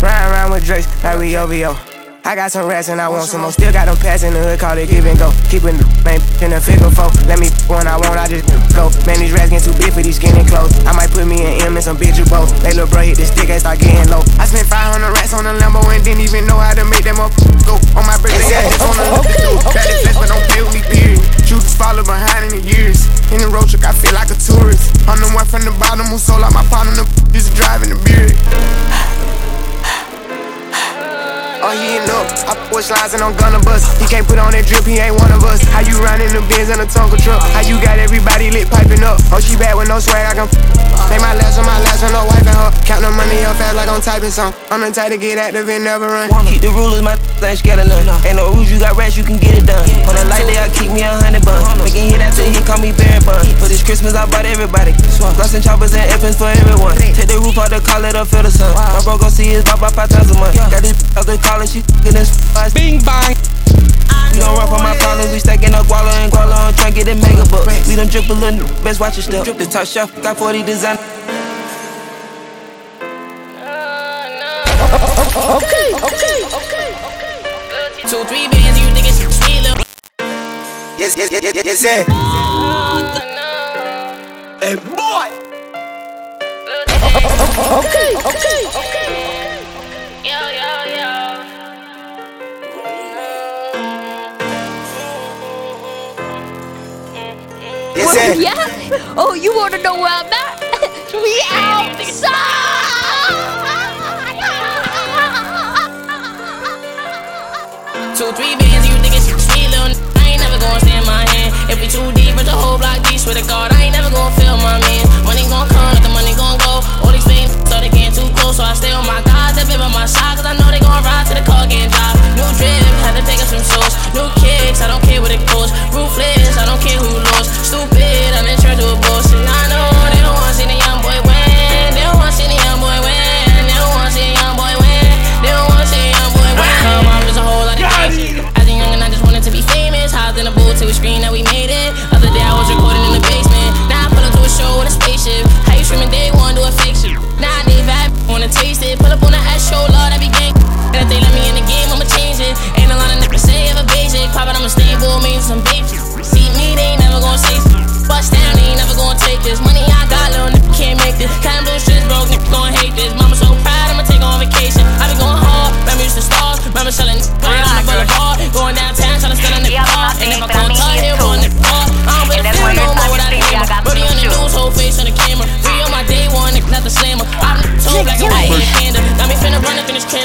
ride around with Drake's like we I got some rats and I want some more. Still got them pass in the hood, call it give and go. Keeping the man in the figure four. Let me when I want, I just go. Man, these rats getting too big for these skinny clothes. I might put me an M and some bitch both. They little bro hit the stick and start getting low. I spent 500 rats on a Lambo and didn't even know how to make them up go. On my birthday, I just wanna look to do. Got it but don't play with me, period. Shooters follow behind in the years. In the road truck, I feel like a tourist. I'm the one from the bottom who sold out my partner, the just driving the beard. Ain't up. I push lines and I'm gonna bust. He can't put on that drip, he ain't one of us. How you riding the Benz in a Tonka truck? How you got everybody lit piping up? Oh, she bad with no swag, I can Make my last on my last and no wiping her. Count the money up fast like I'm typing some. I'm the type to get active and never run. Keep the rulers, my thing scattered none. Ain't no rules, you got rats, you can get it done. On a light day, I keep me a hundred buns. Making hit after he call me Barry Bun. For this Christmas, I bought everybody. Gloss and choppers and effins for everyone. Take the roof out the call it up, feel the sun. My bro gon' see his pop by five times a month. Got this out the college, she fucking this fast. Bing bang. We don't run from my problems, we stacking up guala and guala and trying get that mega bucks. We done drip a little, best watch your step. The top shelf, got 40 design. Okay, okay, okay. okay. Two, three bands, you think it's sweet little. Yes, yes, yes, yes, yes, sir. Hey, boy. Okay, okay, okay. Yo, yo, yo. Sir. Yeah. oh, you wanna know where I'm at? we outside. Two, three bands, you think it's sweet little I ain't never gonna stand but the whole block deep, swear to God, I ain't never gonna feel my man. Money gon' come, the money gon' go. All these things, they getting too close, so I stay on my guys that been by my side, cause I know they gon' ride to the car getting drive. New drip, had to pick up some shows. New kicks, I don't care what it costs. Ruthless, I don't care who lost. Stupid, I done turned to a boss, and I broke, hate this. Mama so proud, I'ma take on vacation. I be going hard, remember used to stars. Remember selling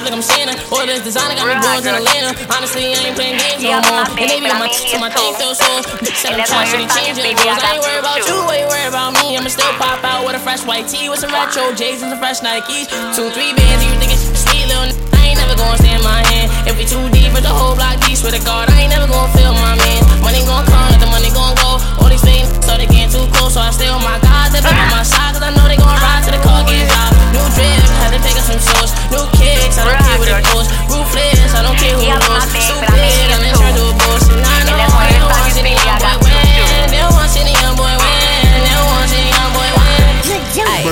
like I'm Santa. All this designer got me boys in Atlanta. Honestly, I ain't playing games no more. And they be on my so my thing feels so. Bitch said I'm trying to change it. I ain't worried about you, you worried about me? I'ma still pop out with a fresh white tee with some retro J's and some fresh Nikes. Two, three bands, you think it's sweet little ain't never gonna stand my hand. If we too deep, but the whole block deep, swear to God, I ain't never gonna feel my man. Money gon' come, let the money gon' go. All these things, so they getting too close, so I stay on my guys, they be on my side, cause I know they gon' ride to the car get dropped. New drip, had to pick up some shows. New kicks, I don't care what it goes. Ruthless, I don't care who knows. Stupid, I'm in turn to a boss. And I know don't see the young boy win. They don't see the young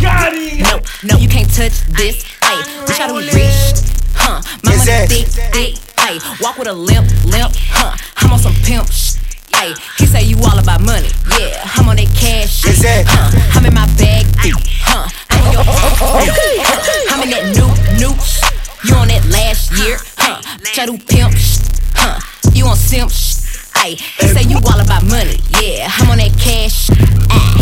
no, no, you can't touch this. Hey, wish I do rich, huh? My money thick, thick. Hey, walk with a limp, limp, huh? I'm on some pimp sh. Hey, he say you all about money. Yeah, I'm on that cash shit. Huh? I'm in my bag deep, huh? I'm in your, huh? I'm in that new, new. sh- You on that last year, huh? Bitch, I do pimp sh. Huh? You on simp sh. Hey, he say you all about money. Yeah, I'm on that cash.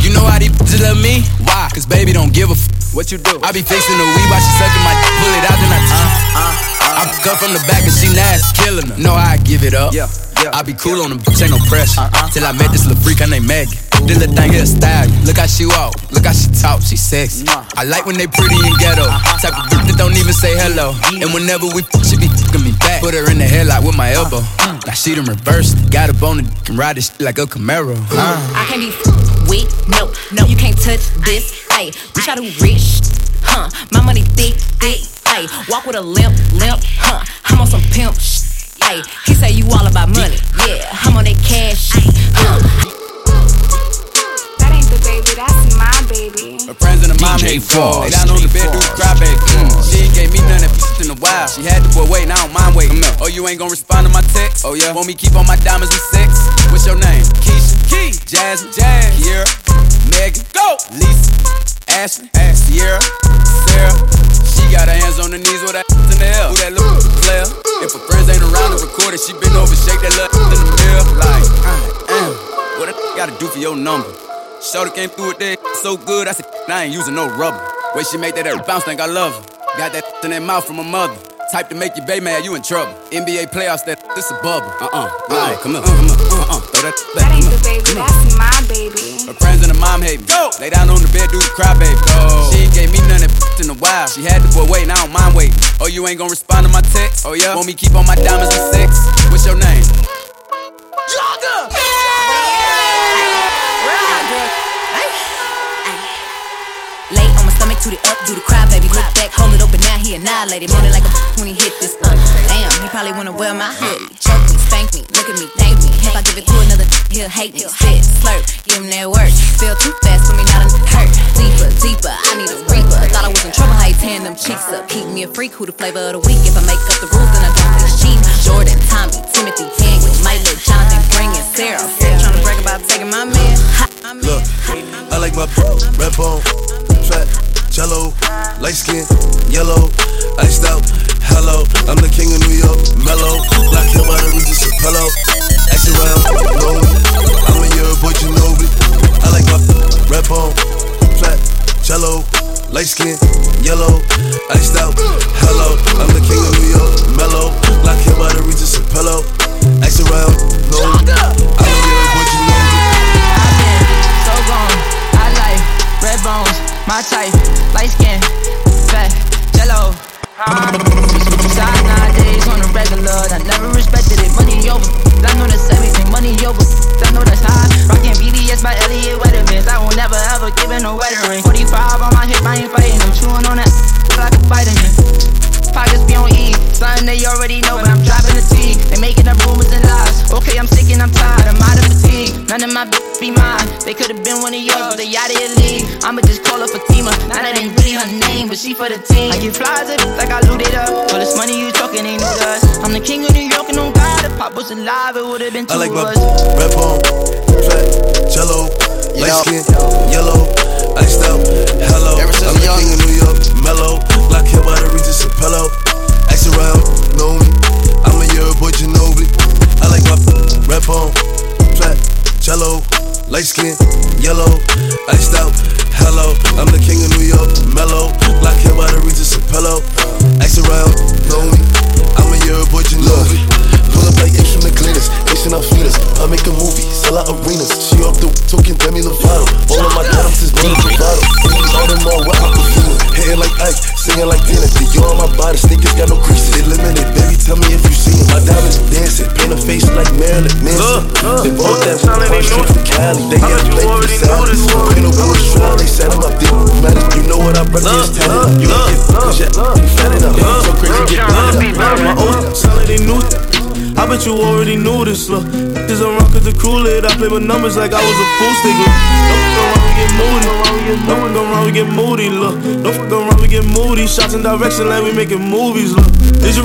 You know how these bitches love me? Why? Cause baby don't give a f. What you do? I be fixing the weed while she sucking my dick, pull it out, then I uh, uh, I cut from the back and she nasty, killing her. Know how I give it up. Yeah. I be cool on them, bitch, ain't no pressure. Uh-huh. Till I met this little freak, her name Maggie. This little thing here style. Look how she walk, look how she talk, she sexy. I like when they pretty and ghetto. Uh-huh. Type of bitch that don't even say hello. Mm-hmm. And whenever we f, she be fucking me back. Put her in the headlock with my elbow. Uh-huh. Now she done reversed. Got a bone and can ride this shit like a Camaro. Uh. I can't be weak, no, no, you can't touch this. Hey, wish I do rich, huh? My money thick, thick. Hey, walk with a limp, limp, huh? I'm on some pimp sh. Hey, he say you all about money. Yeah, I'm on that cash shit. Huh? That ain't the baby, that's my baby. Her friends in the mom DJ hate Fross. Down on the bed, do the cry baby. Mm. She ain't gave me none of that in a while. She had the boy waiting, I don't mind waiting. Oh, you ain't gonna respond to my text? Oh yeah. Want me keep on my diamonds and sex? What's your name? Keisha, Key, Jasmine, Jazz, Kiera, Megan, Go, Lisa, Ashley, Sierra, Sarah. Got her hands on her knees with that in the air. Who that little player? If her friends ain't around to record it, she been over, shake that little in the mirror. Like, I am. What that gotta do for your number? Shorty came through with that so good, I said, I ain't using no rubber. Way she make that, air bounce, think I love her. Got that in that mouth from her mother. Type to make you baby mad, you in trouble. NBA playoffs, that this a bubble. Uh uh, uh come on, come on, uh uh, throw that. That ain't the baby, that's my baby. Her friends and her mom hate me. Go! Lay down on the bed, do the cry baby. Go! She ain't gave me none of in a while. She had the boy waiting, I don't mind waiting. Oh, you ain't gonna respond to my text? Oh yeah? Want me keep on my diamonds and sex? What's your name? Jogger! Lay on my stomach, toot it up, do the cry, baby. Look back, hold it open, now he annihilated. Money like a when he hit this. Uh, damn, he probably wanna wear my hoodie. Choke me, spank me, look at me, thank me. If I give it to another, he'll hate me. Spit, slurp, give him that work. Feel too fast for me, not to hurt. Deeper, deeper, I need a reaper. Thought I was in trouble, how you tan them cheeks up. Keep me a freak, who the flavor of the week. If I make up the rules, then I don't think cheap. Jordan, Tommy, Timothy, might let Jonathan bring in Sarah. Trying to brag about taking my man. Look, I like my red bone, fat, jello, light skin, yellow, iced out. Hello, I'm the king of New York, mellow. Black hair by the Regis Apello. Ask around, know me. I'm a year boy, Ginobili. I like my red bone, fat, jello, light skin, yellow, iced out. Hello, I'm the king of New York, mellow. Black hair by the Regis Apello. Ask around, know me. I'm a year boy, Ginobili. So gone, I like red bones, my type, light skin, fat, jello. Side nowadays on a regular, I never respected it. Money over, I know that's everything. Money over, I know that's high. Rockin' BBS by Elliot Weathermans. I will never ever give in no wedding ring. 45 on my hip, I ain't fighting. I'm chewing on that like a vitamin. Pockets be on E, something they already know, but I'm dropping the T. They making up rumors and lies. Okay, I'm sick and I'm tired, I'm out of fatigue. None of my bitches be mine. They could've been one of yours, but they out of your league. I'ma just call her Fatima. Now that ain't really her name, but she for the team. I get flies up like I looted up. All this money you talking ain't new to. I'm the king of New York and on God. If Pop was alive, it would've been two I like my us. red bone, fat, jello, light skin, yellow, iced out. Hello, I'm the king of New York, mellow. Black hair by the Regis Apello. Ask around, know me. I'm a year boy, Ginobili. I like my red bone, fat, jello, light skin, yellow, iced out. Hello, I'm the king of New York, mellow. Black hair by the Regis Apello. Ask around, know me. I'm a year boy, Ginobili. Pull up like the cleaners, Asian outfitters. I make a movie, sell out arenas. She off the talking Demi Lovato. All of my diamonds is money Lovato. All them all wet the feeling. Hitting like Ike, singing like Dina. The you on my body, sneakers got no creases. Limited, baby. Tell me if you see it. My diamonds dancing, paint a face like Marilyn Manson. They bought that first trip from Cali. They get a plate for salad. Ain't no bullshit they set 'em up. They mad You know what I brought this talent. You get push it, you fat it up. So crazy, get better. My old solid, they knew. I bet you already knew this, look. This around cause the Kool-Aid. I play with numbers like I was a pool sticker. Don't fuck around, we get moody. Don't fuck around, we get moody, look. Don't fuck around, we get moody. Shots in direction like we making movies, look. This a,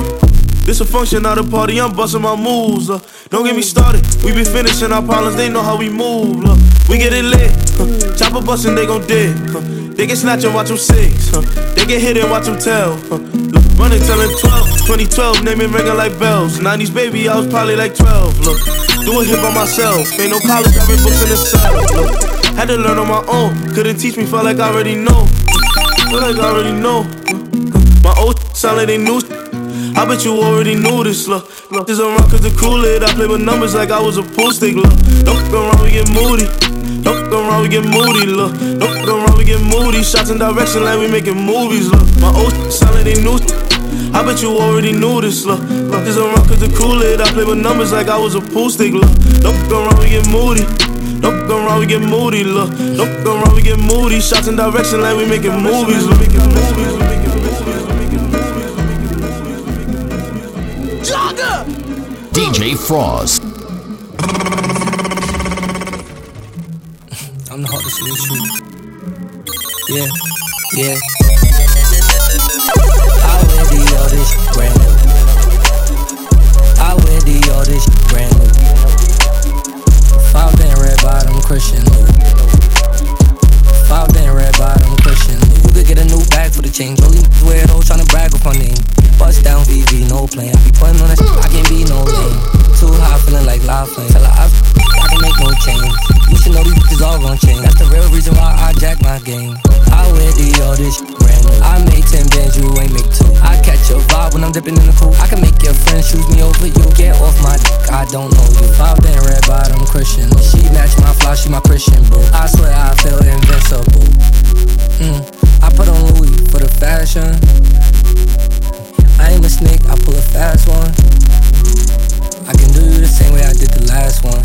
this a function, not a party. I'm busting my moves, look. Don't get me started. We be finishing our problems, they know how we move, look. We get it lit. Huh. Chopper bustin', they gon' dig. Huh. They get snatch and watch them six. Huh. They get hit and watch them tell. Huh. Look, running tellin' 12, 2012, name it ringing like bells. 90s baby, I was probably like 12. Look, do a hit by myself. Ain't no college, I read books in the cell. Look, had to learn on my own. Couldn't teach me, felt like I already know. Feel like I already know. My old sound they knew. I bet you already knew this, look. this around cause the Kool-Aid. I play with numbers like I was a pool stick, look. Don't fuck around, we get moody. Don't fuck around, we get moody, look. Don't fuck around, we get moody. Shots in direction like we making movies, look. My old like they knew. I bet you already knew this, look. this around cause the Kool-Aid. I play with numbers like I was a pool stick, look. Don't fuck around, we get moody. Don't fuck around, we get moody, look. Don't fuck around, we get moody. Shots in direction like we making movies, look. Making movies, look. DJ Fross. I'm the hardest in the street. Yeah, yeah. I wear the all this brand new. I wear the all this brand new. Five band red bottom Christian Lou. Five band a new bag for the change. Only wear it all tryna brag up on name. Bust down VV, no plan. Be putting on that I can't be no lame. Too high, feeling like live flame. Tell her I, I can make no change. You should know these bitches all gon' change. That's the real reason why I jack my game. I wear the all this brand new. I make 10 bands, you ain't make two. I catch your vibe when I'm dipping in the pool. I can make your friends choose me over you. Get off my dick, I don't know you. Band red bottom Christian. She match my fly, she my Christian boo. I swear I feel invincible. Mm. I put on Louis for the fashion. I ain't a snake, I pull a fast one. I can do you the same way I did the last one.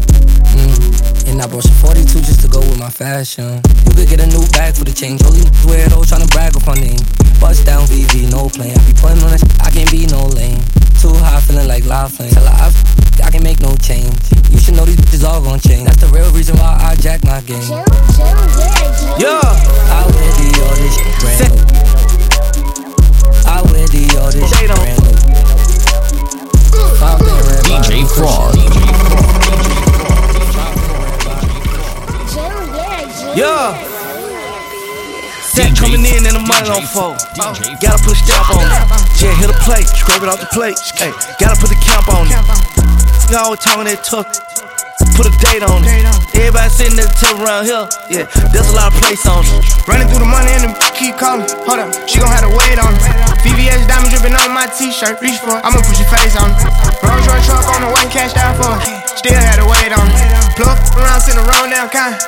Mm. And I brought some 42 just to go with my fashion. You could get a new bag for the change. Holy Only weirdos tryna brag off my name. Bust down VV, no plane. I be putting on that I can't be no lame. Too high, feeling like live flame. Tell her I, I can make no change. You should know these bitches all gon' change. That's the real reason why I jack my game. Yeah. I wear Dior, this shit brand new. I wear Dior, this shit brand new. DJ Fross. Yeah. Set coming in and the money on fold. Uh, gotta put a stamp on it. Yeah, hit a plate, scrape it off the plate. Hey, gotta put the camp on it. You always talking that tough. Put a date on it. Everybody sitting at the table around here. Yeah, there's a lot of place on it. Running through the money and the keep calling. Hold up, she gon' have to wait on it. VVS diamond dripping on my t-shirt. Reach for it, I'ma put your face on it. Rolls Royce truck on the way, cash out for it. Still had to wait on it. Plug around, sitting around down kind.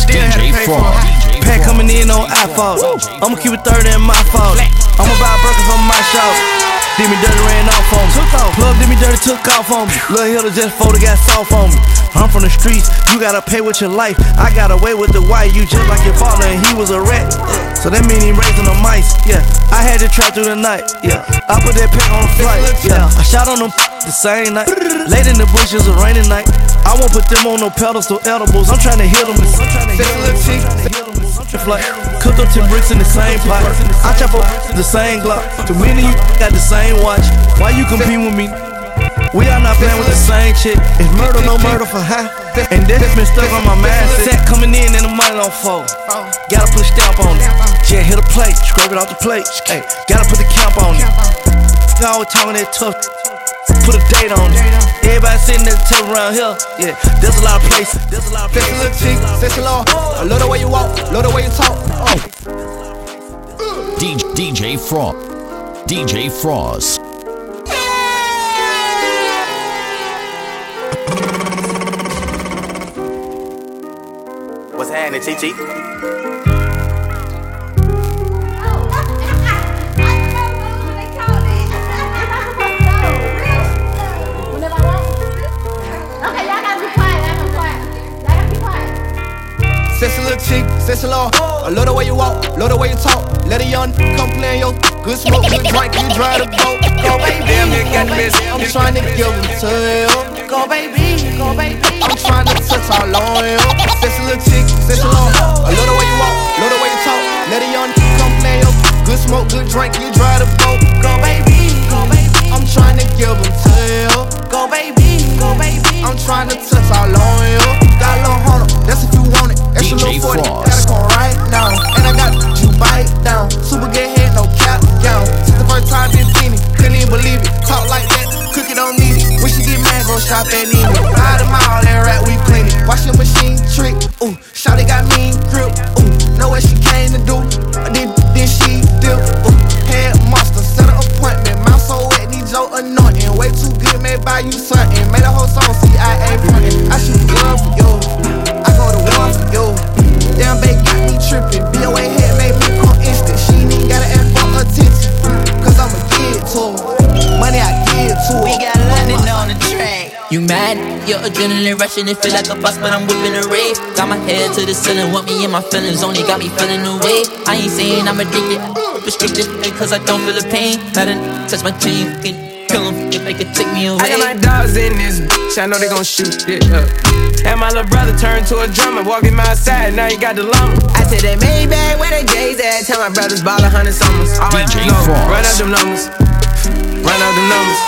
Still had to pay for it. Pack coming in on iPhone. I'ma keep it 30 in my fault. I'ma buy a burger from my shop. Did me dirty, ran off on me. Plug did me dirty, took off on me. Lil' Hilda just folded, got soft on me. I'm from the streets, you gotta pay with your life. I got away with the white, you just like your father, and he was a rat. So that mean he raising the mice, yeah. I had to try through the night, yeah. I put that pack on the flight, yeah. I shot on them the same night. Late in the bushes, a rainy night. I won't put them on no pedestal edibles. I'm trying to hit them. Them. Like, cook up 10 bricks in the same pot. I chop up the same Glock. Too many you got the same watch. Why you compete with me? We are not playing with the same chick. It's murder, no murder for high. And this been stuck on my mindset. Coming in and the money on fold. Gotta put a stamp on it. Yeah, hit a plate, scrape it off the plate. Hey, gotta put the camp on it. Always talking that tough. Put a date on it. Everybody sitting at the table around here. Yeah, there's a lot of places. There's a lot of places. Little chick, sexy law. I love the way you walk, love the way you talk. Oh. DJ, DJ Fross. DJ Fross. What's happening, Chi Chi? Sexy little chick, sexy law. I love the way you walk, love the way you talk. Let a young come play your good smoke, good drink, you drive the boat. Go baby, damn nigga got. I'm trying to give them to you. Go baby, go baby. I'm trying to touch all on you. Sexy little chick, sexy law. I love the way you walk, love the way you talk. Let a young come play your good smoke, good drink, you drive the boat. Go baby, go baby. I'm trying to give them to you. Go baby, go baby. I'm trying to touch all on you. Got a little hunter, that's if you want it. That's DJ a little 40, Fross. gotta come right now. And I got you bite down. Super good head, no cap down. Since the first time been seen it, couldn't even believe it. Talk like that, cookie don't need it. When she get mad, go shop at Neiman. Out of mile, that rat, we clean it. Watch your machine trick, ooh. Shawty got mean grip, ooh. Know what she came to do, then, then she dip, ooh. Too buy you something. Made a whole song, CIA frontin'. I shoot the gun for you. I go to war for you. Damn, babe got me trippin'. BOA head made me come instant. She ain't gotta ask for attention. Cause I'ma give it to her. Money I give to her. We got London on the track. You mad? Your adrenaline rushing, it feel like a bus, but I'm whipping a rave. Got my head to the ceiling, want me in my feelings, only got me feeling away. I ain't saying I'm addicted, restricted, cause I don't feel the pain. Let it touch my team, can kill 'em if they could take me away. I got my dogs in this bitch, I know they gon' shoot it up. And my little brother turned to a drummer, walking my side, now he got the lumber. I said that Maybach, where the J's at? Tell my brothers ball a hundred summers. Alright, DJ go, Fross. run out them numbers. Run out them numbers.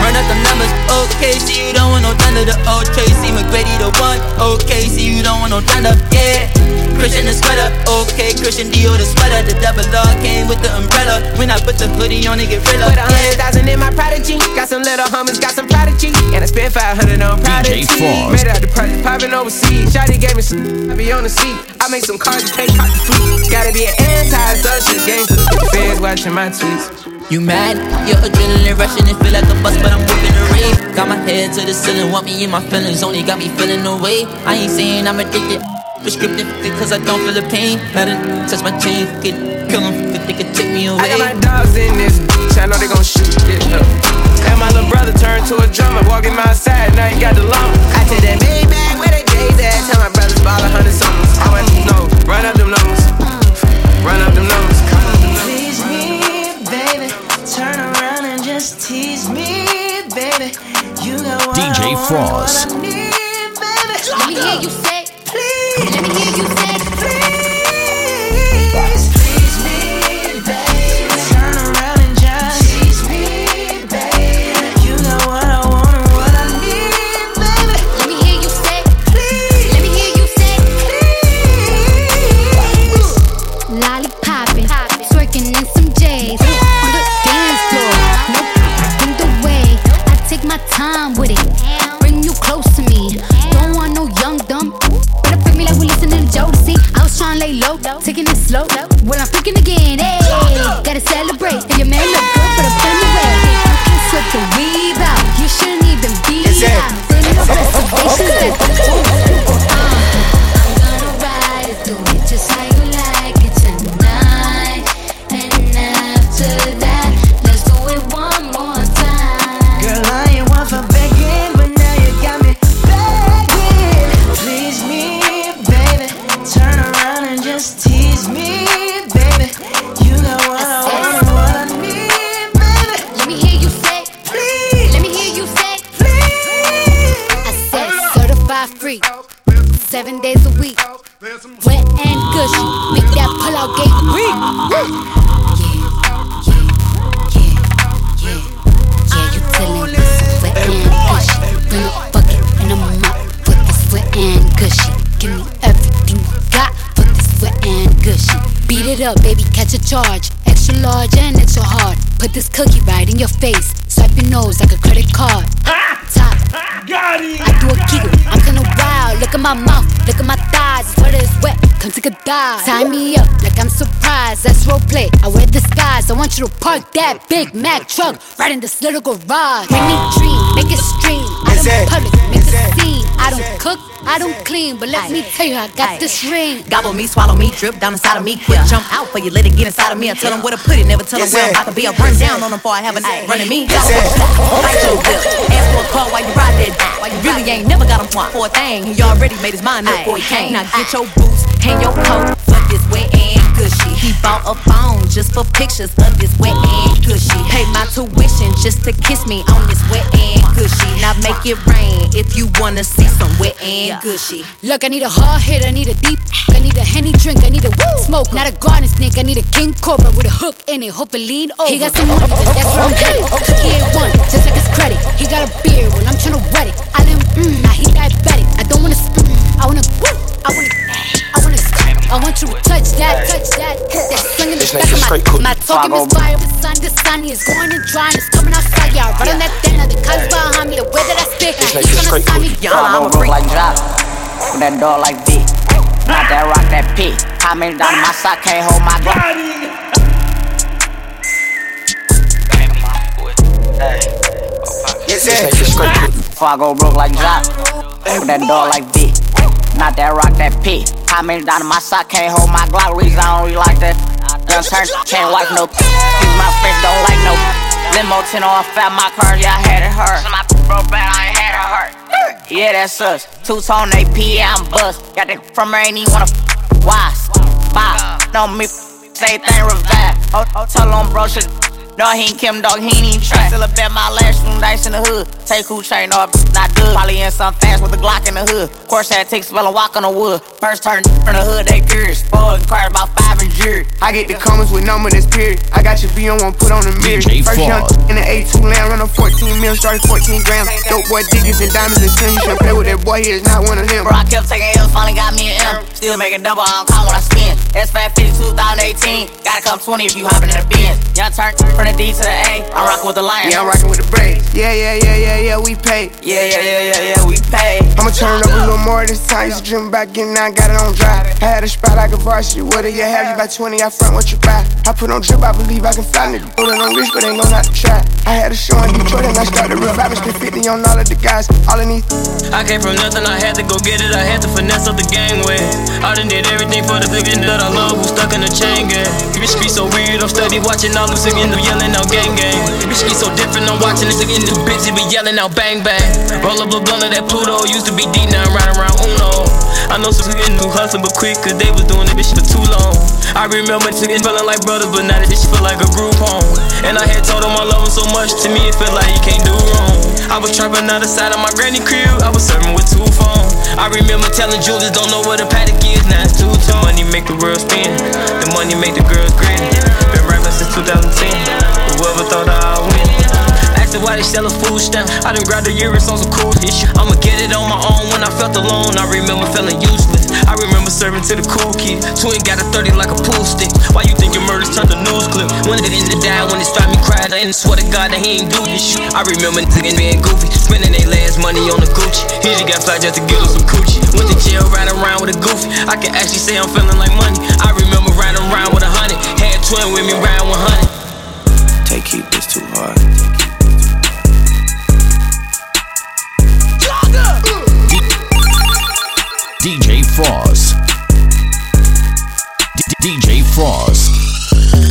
Run up the numbers, okay, see you don't want no thunder, the old Tracy McGrady, the one, okay, see you don't want no thunder, yeah. Christian the sweater, okay, Christian Dior the sweater, the double R came with the umbrella. When I put the hoodie on, it get realer. Put a hundred thousand in my prodigy. Got some little hummus, got some prodigy. And I spent 500 on prodigy. Fross. Made out the project, popping overseas. Shotty gave me some, I be on the seat. I make some cards and take caught the fleet. Gotta be an anti-social gangster. The feds watching my tweets. You mad? Your adrenaline rushing, it feel like a bus, but I'm whipping a rave. Got my head to the ceiling, want me in my feelings, only got me feeling away. I ain't saying I'm addicted, prescriptive, cause I don't feel the pain. Let it touch my chain, get kill 'em if they could take me away. I got my dogs in this bitch, I know they gon' shoot it up. And my little brother turned to a drummer, walking my side, now he got the lump. I said that Maybach, where the J's at? Tell my brothers about a hundred summers. I went to know, run up them numbers. Run up them numbers. Please me, baby. Turn around and just tease me, baby. You got what DJ I want, Fross. Hear you say, up, baby, catch a charge. Extra large and extra hard. Put this cookie right in your face. Swipe your nose like a credit card. Top. Got it. I do a giggle. I'm kinda wild. Look at my mouth. Look at my thighs. Sweater is wet. Come take a dive. Tie me up like I'm surprised. That's role play. I wear disguise. I want you to park that Big Mac truck right in this little garage. Make me dream. Make it stream. Out in public. Make a scene. I don't cook. I don't clean. But let me tell you, I got this ring. Gobble me, swallow me, drip down inside of me. Quick jump out for you, let it get inside of me. I tell them where to put it, never tell them where I'm about to be. I run down on them before I have a night running me. Bite your lip, ask for a call while you ride that. Why you really ain't never got him for a thing. He already made his mind up before he came. Now get your boots, hang your coat for this wet and gushy. He bought a phone just for pictures of this wet and gushy. Pay my tuition just to kiss me on this wet and gushy. Now make it rain if you wanna see some wet and gushy. Look, I need a hard hit, I need a deep, I need a henny drink, I need a woo smoke, not a garden snake, I need a king cobra with a hook in it, hope it lean over. He got some money, but that's where I'm headed. He ain't one, just like his credit. He got a beard, well I'm tryna wet it. I let him, mm, now he diabetic. I don't wanna, mm, I wanna, woo, I wanna, I wanna, I want you to touch that, touch that, that swing in the back of my, my talking is fire, the sun, the sun is going and drying, it's coming outside, y'all. Right on that dinner, the cuz I stick, This he's nigga straight sign me, I'm a Look like drop. With that door like B. Not that rock, that P. How down my sock can't hold my gun? This nigga. Before I go broke like drop. With that door like B. Not that rock, that P. How many down in my sock can't hold my Glock? Reason I don't really like that. Gun turn, can't wipe no. Cause my friends don't like no. Limo 10 on fat, my car, yeah, I had it hurt. My broke bad, I had. Yeah, that's us. Two tone AP, I'm bust. Got that from her, ain't even wanna. f- Why? Bop. No, me. Say thing revive. Oh, tell him, bro, shit. No, he ain't Kim Dog, he ain't even try. Still a bet my last room dice in the hood. Take who chain off, not good. Probably in some fast with a Glock in the hood. Course had take spell and walk on the wood. First turn from the hood, they curious. Spoiled cars about five and jury. I get the comments with number that's period. I got your V on one, put on the mirror. DJ First young in the A2 land, run a 14 mil, started 14 grams. Dope boy diggers and diamonds and Tim. You should play with that boy, he is not one of them. Bro, I kept taking L's, finally got me an M. Still making double, I don't call when I spin. S550 2018. Gotta come 20 if you hopping in the Benz. Young turn from the D to the A. I'm rocking with the Lions. Yeah, I'm rocking with the braids. Yeah, yeah, yeah, yeah, yeah, we pay. Yeah, yeah, yeah, yeah, yeah, we pay. I'ma turn it up a little more this time. Used to dream about getting out, got it on drive. I had a spot like a varsity. What do you have? You buy 20, I front what you buy. I put on drip, I believe I can fly. Nigga, know that I'm rich, but ain't gon' not to try. I had a show in Detroit and I started real. I spent 50 on all of the guys. All in these. I came from nothing, I had to go get it. I had to finesse up the game with. I done did everything for the living that I love. Who stuck in the chain gang? Bitch be so weird, I'm steady watching all loose again, yelling out gang gang. Bitch be so different, I'm watching this again. This bitch he be yelling out bang bang. Roll up a blunt of that Pluto, used to be D9 riding around Uno. I know some getting new hustling, but quick, cause they was doing that bitch for too long. I remember niggas feeling like brothers, but now that bitch feel like a group home. And I had told them I love them so much, to me it felt like you can't do wrong. I was trapping out the side of my granny crib, I was serving with two phones. I remember telling Julius, don't know what a paddock is, now it's two tone. Money make the world spin, the money make the girls grin. Been rapping since 2010, whoever thought I'd win asking why they sellin' food stamp. I done grabbed the Urus on some cool issue. I'ma get it on my own when I felt alone. I remember feeling useless. I remember serving to the cool kids. Twin got a 30 like a pool stick. Why you think your murders turned to news clip? When it ended die, when it stopped me cried, I swear to God that he ain't do this shit. I remember niggas being goofy, spending their last money on the Gucci. He just got fly just to give us some coochie. Went to jail riding around with a goofy. I can actually say I'm feeling like money. I remember riding around with a hundred. Had twin with me riding 100. DJ Fross. DJ Fross.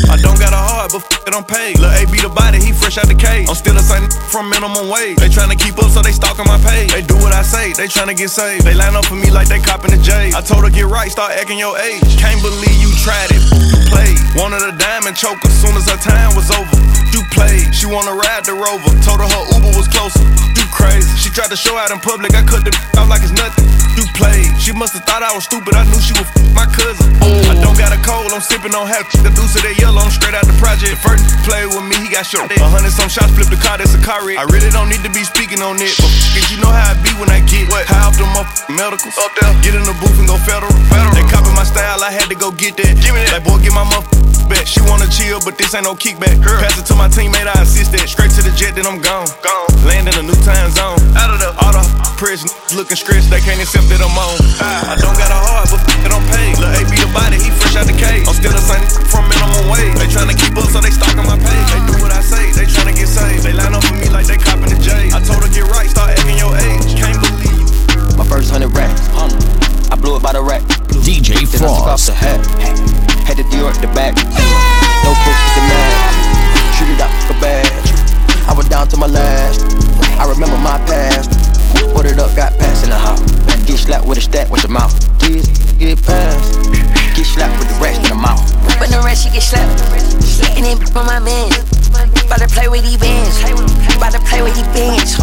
I don't got a heart, but f it, I'm paid. Lil' A be the body, he fresh out the cage. I'm still the same from minimum wage. They tryna keep up, so they stalking my page. They do what I say, they tryna get saved. They line up for me like they copping the J. I told her get right, start acting your age. Can't believe you tried it, you played. Wanted a diamond choker, soon as her time was over. You played, she wanna ride the rover. Told her her Uber was closer. You crazy. She tried to show out in public, I cut the out like it's nothing. You played, she must've thought I was stupid. I knew she was my cousin. I don't got a cold, I'm sipping on half. The deuce of that yellow, Straight out the project. The First play with me, he got shot. A hundred some shots, flip the car, that's a car wreck. I really don't need to be speaking on it, but f- you know how I be when I get what? high off them up medicals. Up there, get in the booth and go federal. federal. They copy my style, I had to go get that. Give me that. Like boy, get my muff back. She wanna chill, but this ain't no kickback. Girl. Pass it to my teammate, I assist that. Straight to the jet, then I'm gone. Gone. Land in a new time zone. Out of the all the press looking stressed, they can't accept that I'm on. I, I don't got a heart, but f- it I'm paid. Lil' A be the body, he fresh out the cage. I'm still the same from minimum wage. They tryna keep up, so they stalking my page. They do what I say, they tryna get saved. They line up for me like they copping the J. I told her get right, start acting your age. Can't believe My first hundred racks, I blew it by the rack. DJ Then I took off Fross. the hat, had the Dior at the back. No books to match, treated out a badge. I was down to my last. I remember my past. Ordered up, got passed in the house. Get slapped with a stack with your mouth. Get, get passed. Get slapped with the rest in the mouth. When the rest she get slapped, and then from my man. About to play with these bands, about to play with these bands.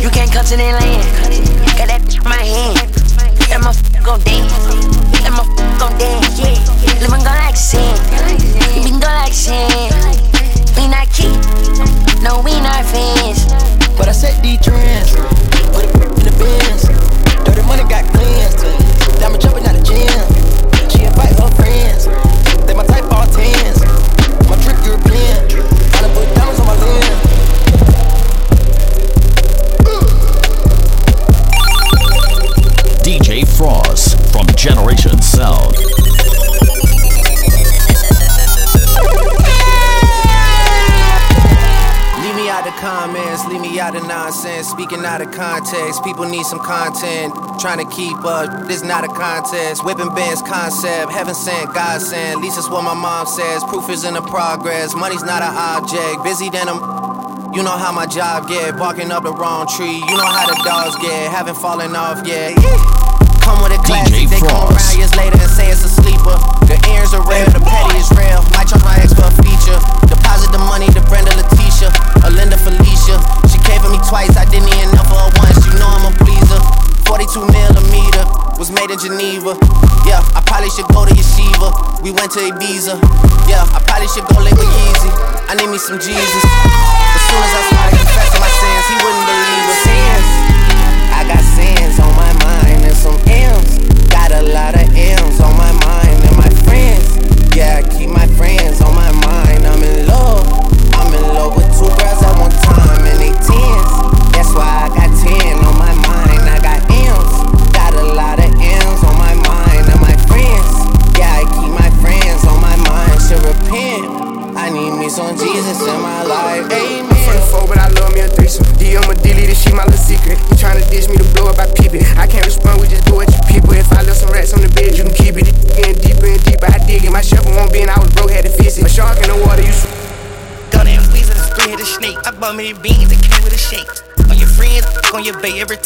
You can't come to the land, got that in my hand. That my gon' dance, that my gon' dance. Yeah, me go like sand, we can go like sand. We not keep, no we not fans. But I set these trends. Put it in the bins. Dirty money got cleansed. Diamond jumping out the gym. She invite her friends. Generation Sound. Leave me out the comments, leave me out the nonsense. Speaking out of context, people need some content. Trying to keep up, this not a contest. Whipping bands concept, heaven sent, God sent. At least that's what my mom says. Proof is in the progress. Money's not an object. Busy than I'm. You know how my job get, barking up the wrong tree. You know how the dogs get, haven't fallen off yet. Come with a classic, they come around years later and say it's a sleeper. The ears are real, the petty is real. Might charge my ex for a feature. Deposit the money to Brenda Letitia, Alinda Felicia. She came for me twice, I didn't even know for her once. You know I'm a pleaser. 42 millimeter was made in Geneva. Yeah, I probably should go to Yeshiva. We went to Ibiza. Yeah, I probably should go live with Yeezy. I need me some Jesus. As soon as I started confessing my sins, he wouldn't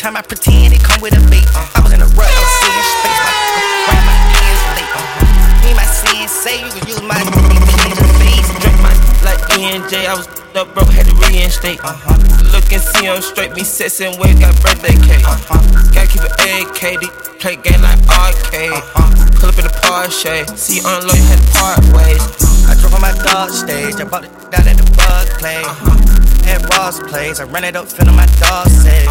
time I pretend it come with a bait. I was in a rut, I was seeing space. My my hands late. Me my sin say you can use my face. Drink my like ENJ. I was up broke, had to reinstate. Uh-huh. Look and see him straight. Me and wig, got birthday cake. Uh-huh. Gotta keep it AK. Play game like arcade. Uh-huh. Pull up in the Porsche. See you on low, you had to part ways. I drove on my dog stage. I bought it down at the bug play. Uh-huh. At Ross place. I ran it up, feeling my dog say.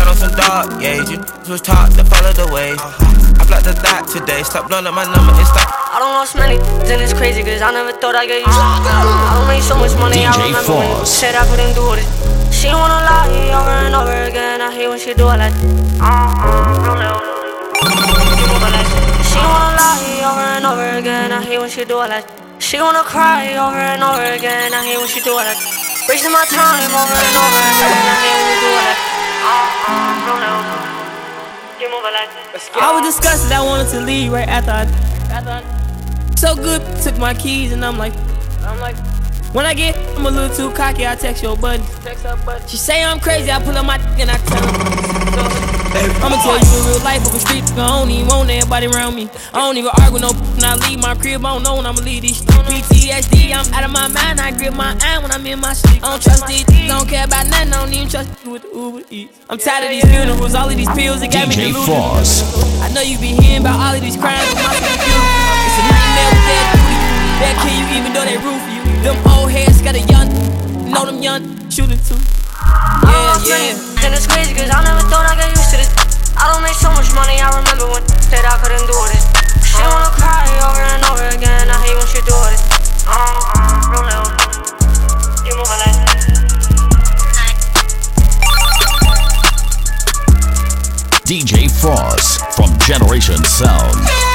Let's on some dog gauge. You was taught to follow the way. I blocked the dot today. Stop blowing up my number. It's like. I don't lost many, then it's crazy, cause I never thought I'd get used to. I don't make so much money, I DJ remember when you said I couldn't do it. She wanna lie over and over again, I hate when she do it like She wanna lie over and over again, I hate when she do it like She wanna cry over and over again, I hate when she do it like Wasting my time over and over again, I hate when you do it like I was disgusted, I wanted to leave right after I. So good, took my keys and I'm like, I'm like, when I get, I'm a little too cocky, I text your buddy. Text her buddy. She say I'm crazy, I pull up my dick and I tell her. I'ma tell you in real life, of a street, I don't even want everybody around me. I don't even argue no when I leave my crib, I don't know when I'ma leave these PTSD, I'm out of my mind, I grip my eye when I'm in my sleep. I don't trust these, don't care about nothing, I don't even trust you with the Uber Eats. I'm tired of these funerals, all of these pills, that got me DJ deluded. Fross. I know you be hearing about all of these crimes, but my people do. It's a nightmare with that duty. That kill you even though they root for you. Them old heads got a young, know them young shooting too. Yeah, yeah. Then it's crazy cause I never thought I'd get used to this. I don't make so much money, I remember when said I couldn't do this. She wanna cry over and over again, I hate when she do it. Uh, uh, real little. You move like DJ Fross from Generation Sound.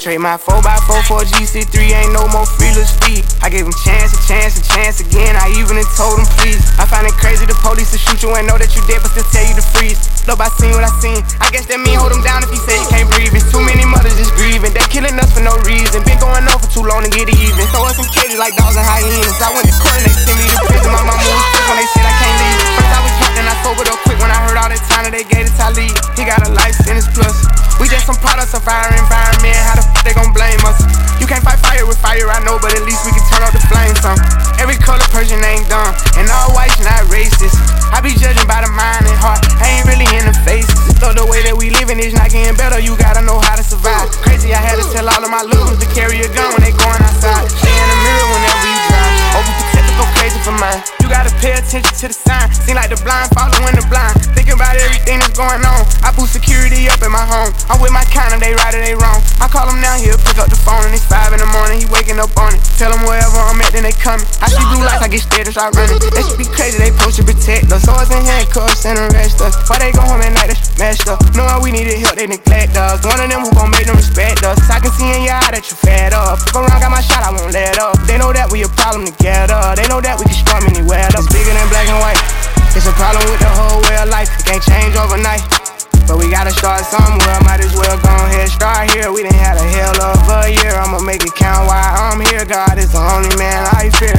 Trade my 4x4 for a GC3, ain't no more feelers feet. I gave him chance, a chance, a chance again. I even told him please. I find it crazy the police to shoot you and know that you dead, but still tell you to freeze. Look, I seen what I seen. I guess that mean hold him down if he say he can't breathe. It's too many mothers just grieving. They killing us for no reason. Been going on for too long to get even. Throw us in cages like dogs and hyenas. I went to court and they sent me to prison. My mama was sick when they said I. First I was and I sobered up quick when I heard all that time that they gave to Talib. He got a life sentence plus. We just some products of our environment. How the fuck they gon' blame us? You can't fight fire with fire, I know, but at least we can turn off the flames some. Every color person ain't dumb, and all whites not racist. I be judging by the mind and heart, I ain't really in the faces. Though the way that we living is not getting better, you gotta know how to survive. Crazy, I had to tell all of my ones to carry a gun when they going outside. Stay in the mirror whenever you drive. Oh, Overprotective, go crazy for mine. You gotta pay attention to the. Seem like the blind following the blind. Thinking about everything that's going on. I put security up in my home. I'm with my kind of they right or they wrong. I call him now, he'll pick up the phone and it's five in the morning. He waking up on it. Tell him wherever I'm at, then they coming. I see blue lights, I get scared and start running. That should be crazy, they supposed to protect us. Swords and handcuffs and arrest us. Why they go home at night, that's messed up. Knowing we needed help, they neglect us. One of them who gon' make them respect us. I can see in your eye that you fed up. Go around, got my shot, I won't let up. They know that we a problem together. They know that we can storm anywhere. That's bigger than black and white. It's a problem with the whole way of life. It can't change overnight. But we gotta start somewhere. Might as well go ahead, start here. We done had a hell of a year. I'ma make it count while I'm here. God is the only man I fear.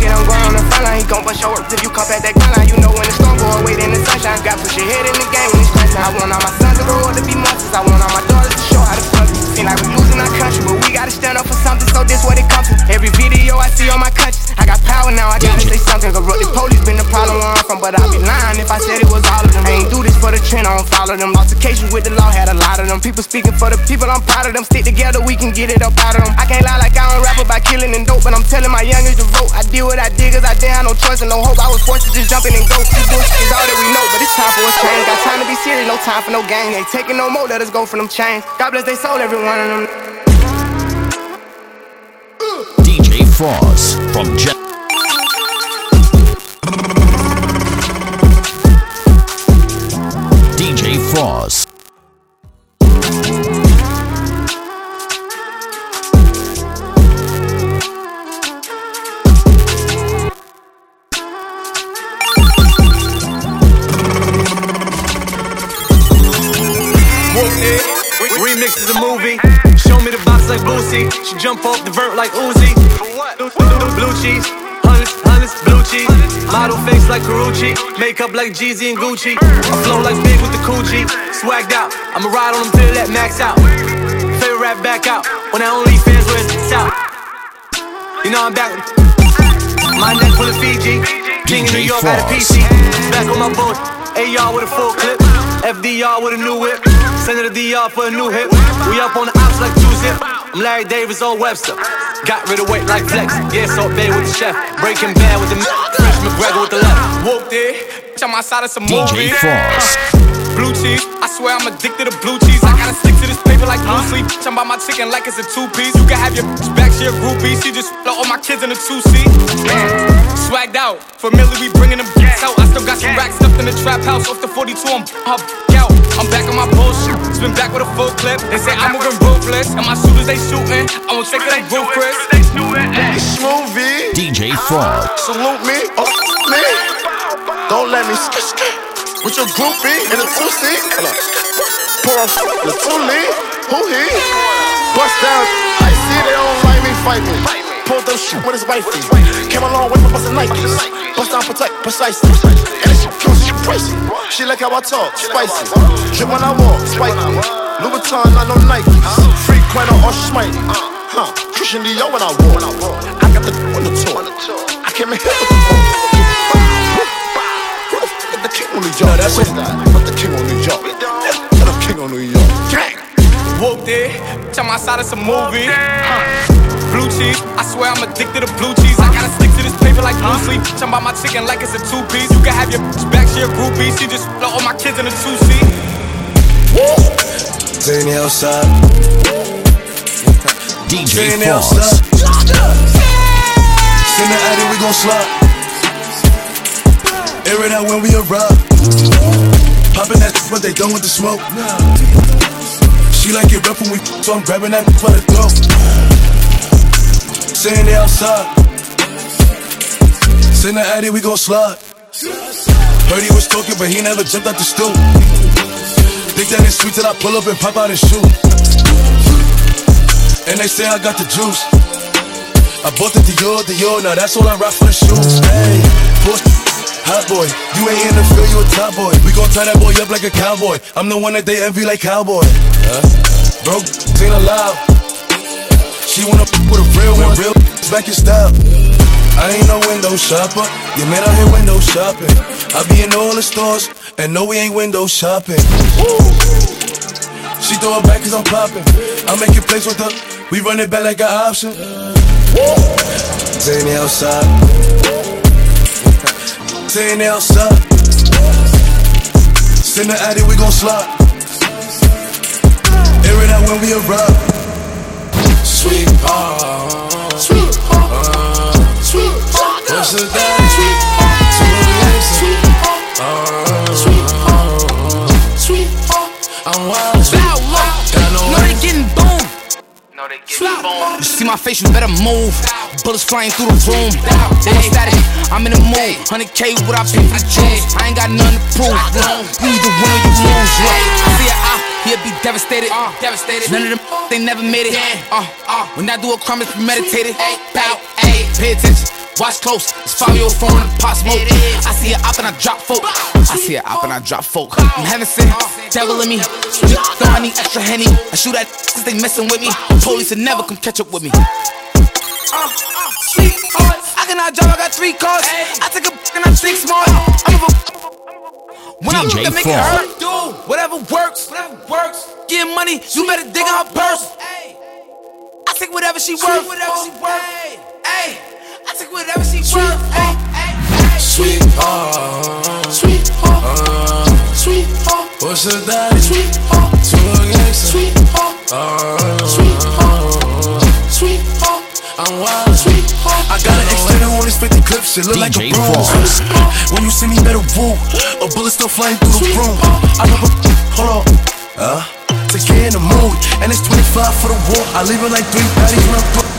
Get on the front line, he gon' bust your work till you come back that gun line. You know when the storm go away, then the sunshine. Got push your head in the game when it's crunch. I want all my sons to grow up to be monsters. I want all my daughters to show how to fuck. Seem like we're losing our country, but we gotta stand up for something. So this what it comes to. Every video I see on my conscience, I got power now. I gotta say something. Corrupt the police been the problem where I'm from, but I'd be lying if I said it was all of them. I ain't do this for the trend, I don't follow them. Altercations with the law had a lot of them. People speaking for the people, I'm proud of them. Stick together, we can get it up out of them. I can't lie like I don't rap about killing and dope, but I'm telling my youngest to vote. I did what I did, cause I didn't have no choice and no hope. I was forced to just jump in and go. This bullshit is all that we know, but it's time for a change. Got time to be serious, no time for no game. Ain't taking no more, let us go for them chains. God bless they soul, every one of them. DJ Fross from Gen. DJ Fross. Like Boosie. She jump off the vert like Uzi. Blue cheese, hundreds, hundreds, blue cheese. Model face like Karrueche, makeup like Jeezy and Gucci. I flow like big with the Coochie, swagged out. I'ma ride on them till that max out. Favorite rap back out when I only fans where it's out. You know I'm back. My neck full of Fiji. King of New York, got a PC. Back on my boat. AR with a full clip. FDR with a new whip. Send it to DR for a new hit. We up on the ops like two zip. I'm Larry Davis on Webster. Got rid of weight like flex. Yeah, Salt Bae with the chef. Breaking bad with the Fresh McGregor with the left. Whooped it. Bitch, I'm outside of some. DJ Fross. Blue cheese, I swear I'm addicted to blue cheese. I gotta stick to this paper like blue sleep. Bitch, I'm by my chicken like it's a two piece. You can have your bitch back, she a groupie. She just float all my kids in a two seat. Swagged out, familiar, we bringing them bitches out. I still got some racks stuffed in the trap house. Off the 42, I'm up, out. I'm back on my bullshit. Spin back with a full clip. They say I'm moving ruthless. And my shooters, they shooting. I won't take it like Blue Chris. Smoothie. DJ Fross. Salute me. Oh, me. Don't let me skip, skip. With your groupie in a two-seat. Pour on the two-lead. Who he? Bust down. I see they don't like me, fight me. Pulled up shit with his wifey. Came a long way from busting Nikes. Bust down, protect, precisely. And it's she pricey. She like how I talk, spicy. Drip when I walk, spiky. Louis Vuitton, not no Nike. Frequent or smite. Huh, Christian Dior when I walk. I got the on the tour. I came in here with the king on New York. No, that's what that. But the king on New York. Get the king on New York. Gang. Whooped it. Bitch, I'm outside of some movie. Huh. Blue cheese, I swear I'm addicted to blue cheese. I gotta stick to this paper like blue sleep. Bitch, I'm by my chicken like it's a two piece. You can have your bitch back, she a groupie. She just float all my kids in a two seat. Zany outside. DJ Zany Fross. outside. Send the addy, we gon' slide. Air it out when we arrive. Poppin' that what they done with the smoke. She like it rough when we so I'm grabbing that for the throat. Saying they outside. Send the addy, we gon' slide. Heard he was talking, but he never jumped out the stool. Think that it's sweet till I pull up and pop out his shoe. And they say I got the juice. I bought the Dior, Dior, now that's all I rock for the shoes. Hey, hot boy, you ain't in the field, you a top boy. We gon' tie that boy up like a cowboy. I'm the one that they envy like cowboy. Huh? Broke, ain't alive. She wanna f- with a real one, real back in style. I ain't no window shopper. Your man out here window shopping. I be in all the stores, and no, we ain't window shopping. She throw it back cause I'm popping. I make it plays with her. We run it back like an option. Zany outside. Zany outside. Send the addy, we gon' slide. Air it out when we arrive. Sweetheart. Sweetheart. Sweetheart. What's the daddy? You see my face, you better move. Bullets flying through the room. They don't static, I'm in the mood. 100K, what I pay for the juice. I ain't got nothing to prove. You either win or you lose. Look, I see a eye, he'll be devastated. devastated. None of them, they never made it. Uh, uh, when I do a crime, it's premeditated. Bow, ayy, pay attention. Watch close, it's five year old phone the pot smoke. I see it up and I drop folk. I see it up and I drop folk. I'm heaven sent, devil in me. So I need extra henny. I shoot at since they messing with me. Police will never come catch up with me. Uh, uh sweetheart, I cannot drive, I got three cars. I take a and I think smart. Uh. I'm a when I look DJ to make it hurt, do whatever works, whatever works. Get money, you better dig in her purse. I take whatever she worth, whatever she worth. Hey, I take whatever she worth. Hey, Sweetheart. Sweetheart. Sweetheart. Uh. What's the daddy? Sweetheart. To a gangster. Sweetheart. Sweetheart. I'm wild. I got an extended on this 50 clip, shit look like a broom. When you see me, better woo. A bullet still flying through the room. I love a hold on. Huh? To get in the mood, and it's 25 for the war. I leave it like three baddies when I put.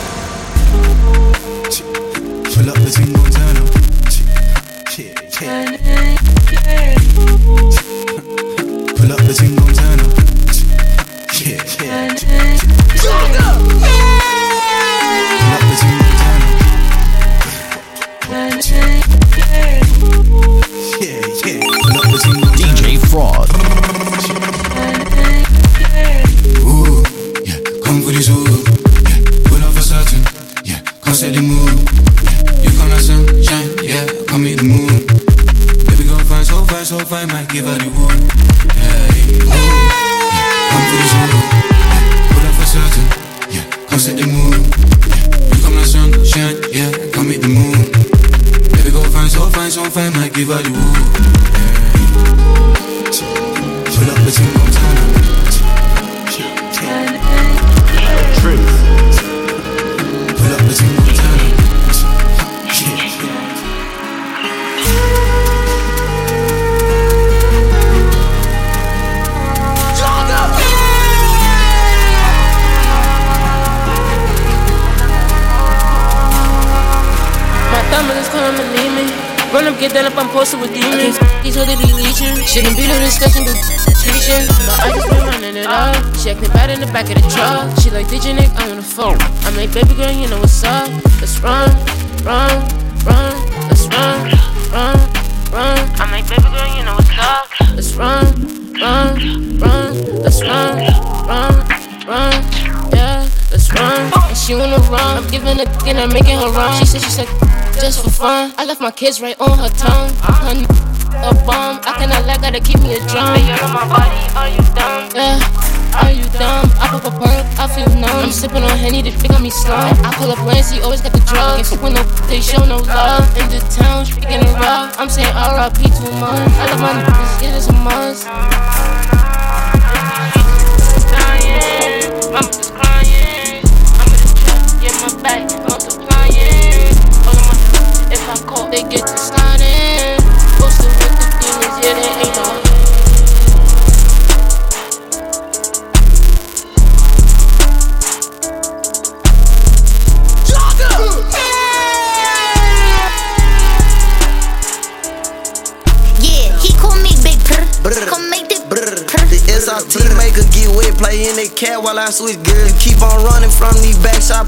My kids right on her tongue.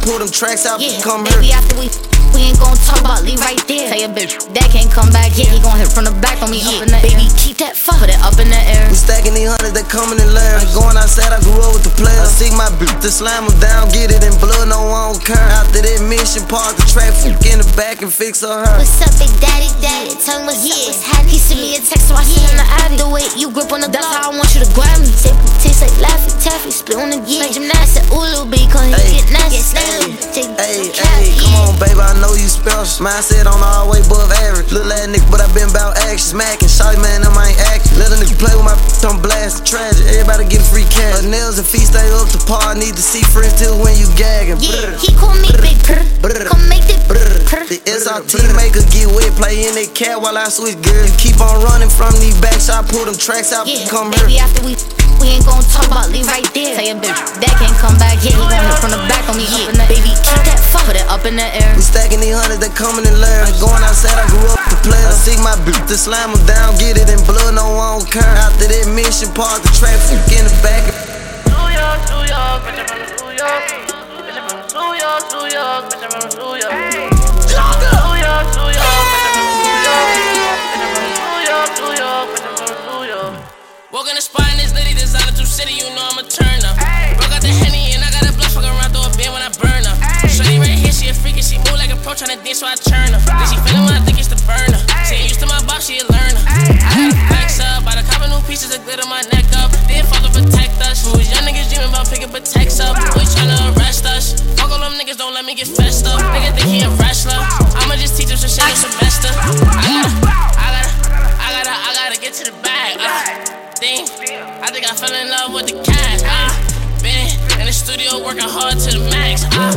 Pull them tracks out, Yeah, come baby, here. after we we ain't gon' talk about leave right there. Tell your bitch that can't come back here. He gon' hit from the back on me up in the baby, keep that fuck, put it up in the air. We stacking these hundreds, they coming in layers. Going outside, I grew up with the players. I see my bitch to slam them down, get it in After that mission, park the track, fuck in the back and fix her her. What's up, big daddy, daddy? Tell him what's up, what's happening. He sent me a text, so I sent him the addy. The way you grip on the that's how I want you to grab me. Say, taste like Laffy Taffy, spit on the gear. Like gymnastics, ooh, little B, cause he get nasty. Take Hey, hey, come on, baby, I know you special. Mindset on all way above average. Little ass nigga, but I been about action. Smacking, shawty man, them ain't action. Let a nigga play with my on blast, tragic. Everybody get free cash. Her nails and feet stay up to par. Need to see friends till when you gagging. Yeah, he call me Big Purr. Come make the purr. The SRT maker get wet, play in that cat while I switch gears. You keep on running from these backs, I pull them tracks out, Yeah, come baby, here. after we we ain't gon' talk about leave right there. Tell your bitch that can't come back here. He gon' hit from the back on me up in the baby, keep that fuck, put it up in the air. We stacking these hundreds, they coming in layers. Going outside, I grew up to play. I see my bitch to slam them down, get it in blood, no one don't care. After that mission, park the traffic in the back. New York, New York, bitch, I'm from New York. Bitch, I'm from New York, New York, bitch, I'm from New York. New York, New York, bitch, I'm from New York. Bitch, I'm from New York, New York, bitch, I'm from New York. Walk in the spot in this litty designer through city, you know I'm a turn up. Broke out the henny and I got a blush fuck around through a bin when I burn up. Shorty right here, she a freak and she move like a pro tryna dance, so I turn her. Then she feelin' when I think it's the burner. She ain't used to my boss, she a learner. I got a pieces of glitter my neck up. Then to protect us. We young niggas dreaming about picking protects up. We tryna arrest us. Fuck all them niggas, don't let me get fessed up. Nigga think he a wrestler. I'ma just teach him some shit this semester. I gotta, I gotta, I gotta, I gotta get to the bag. Uh. Thing. I think I fell in love with the cash. Uh, been in the studio working hard to the max. Uh,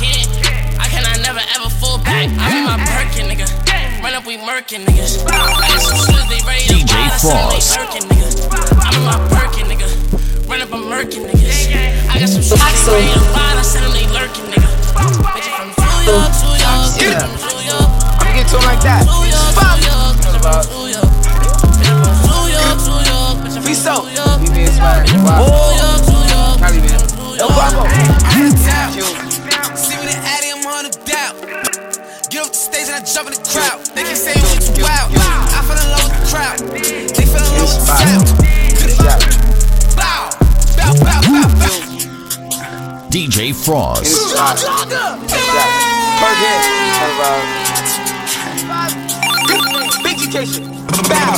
can't, I cannot never ever fall back. I'm in my Birkin, nigga. Run up, we murkin' niggas. I got some shooters, they ready to DJ ride. I said them, Fross. I'm in my Birkin, nigga. Run up, I'm murkin' niggas. I got some shooters, they ready to ride. I said them, they lurking, nigga. Bitch, from New York, New York, bitch, I'm from New York. I'ma get to him like that. New York, New York, bitch, I'm from New York. From New York, New York, bitch, I'm from Free soap. New York. We been smiling. Wow. New York, New York. Cali, man. El Guapo. Off and I jump in the crowd. They can say you too wild. I fell in love with the crowd. They fell in love with the sound. Bow, bow, bow, bow, bow. DJ Fross. Big education. Bow.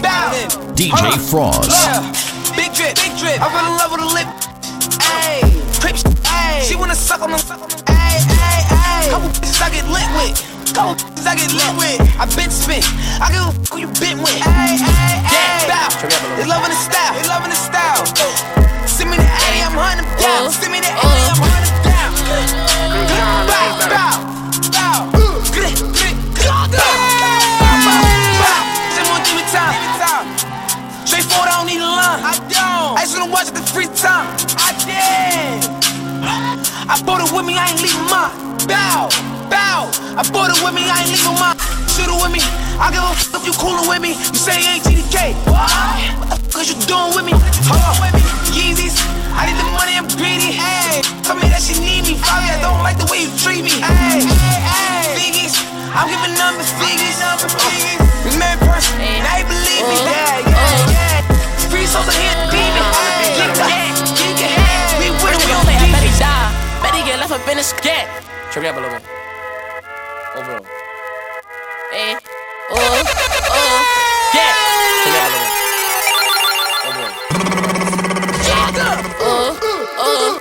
Bow. DJ Fross. Big drip. Big drip. I fell in love with a lip. Ayy. Crip. Ayy. She wanna suck on them. Ayy, ayy, ayy. Couple bitches I get lit with. couple I get lit with. I been spent. I give a who you been with. Hey, hey, hey. Bow. They loving the style. They loving the style. Send me the A, I'm hunting uh, down. Send me the A, uh. I'm hunting down. Bow, bow, bow. Straightforward, I don't need a line. I don't. I just wanna watch it the free time. I did. I bought it with me, I ain't leaving mine. Bow, bow. I bought it with me, I ain't leaving mine. Shoot it with me. I give a f if you coolin' with me. You say you ain't GDK. What? What the f is you doing with me? Hold on. Yeezys. I need the money, I'm greedy. Hey, tell me that she need me. Probably I don't like the way you treat me. Hey, hey, hey. Figgies. I'm giving numbers, figgies, numbers, figgies. We uh, married person, now you believe me. Uh, yeah, uh. yeah, yeah. Free souls are here, demon. Get the head, get the head. We with it, we gon' I bet he demons. die. Bet he get left up in the scat. Check it up a little bit. Over. Eh. Oh. Oh. Yeah. Check it up a little Yeah. Oh. Oh.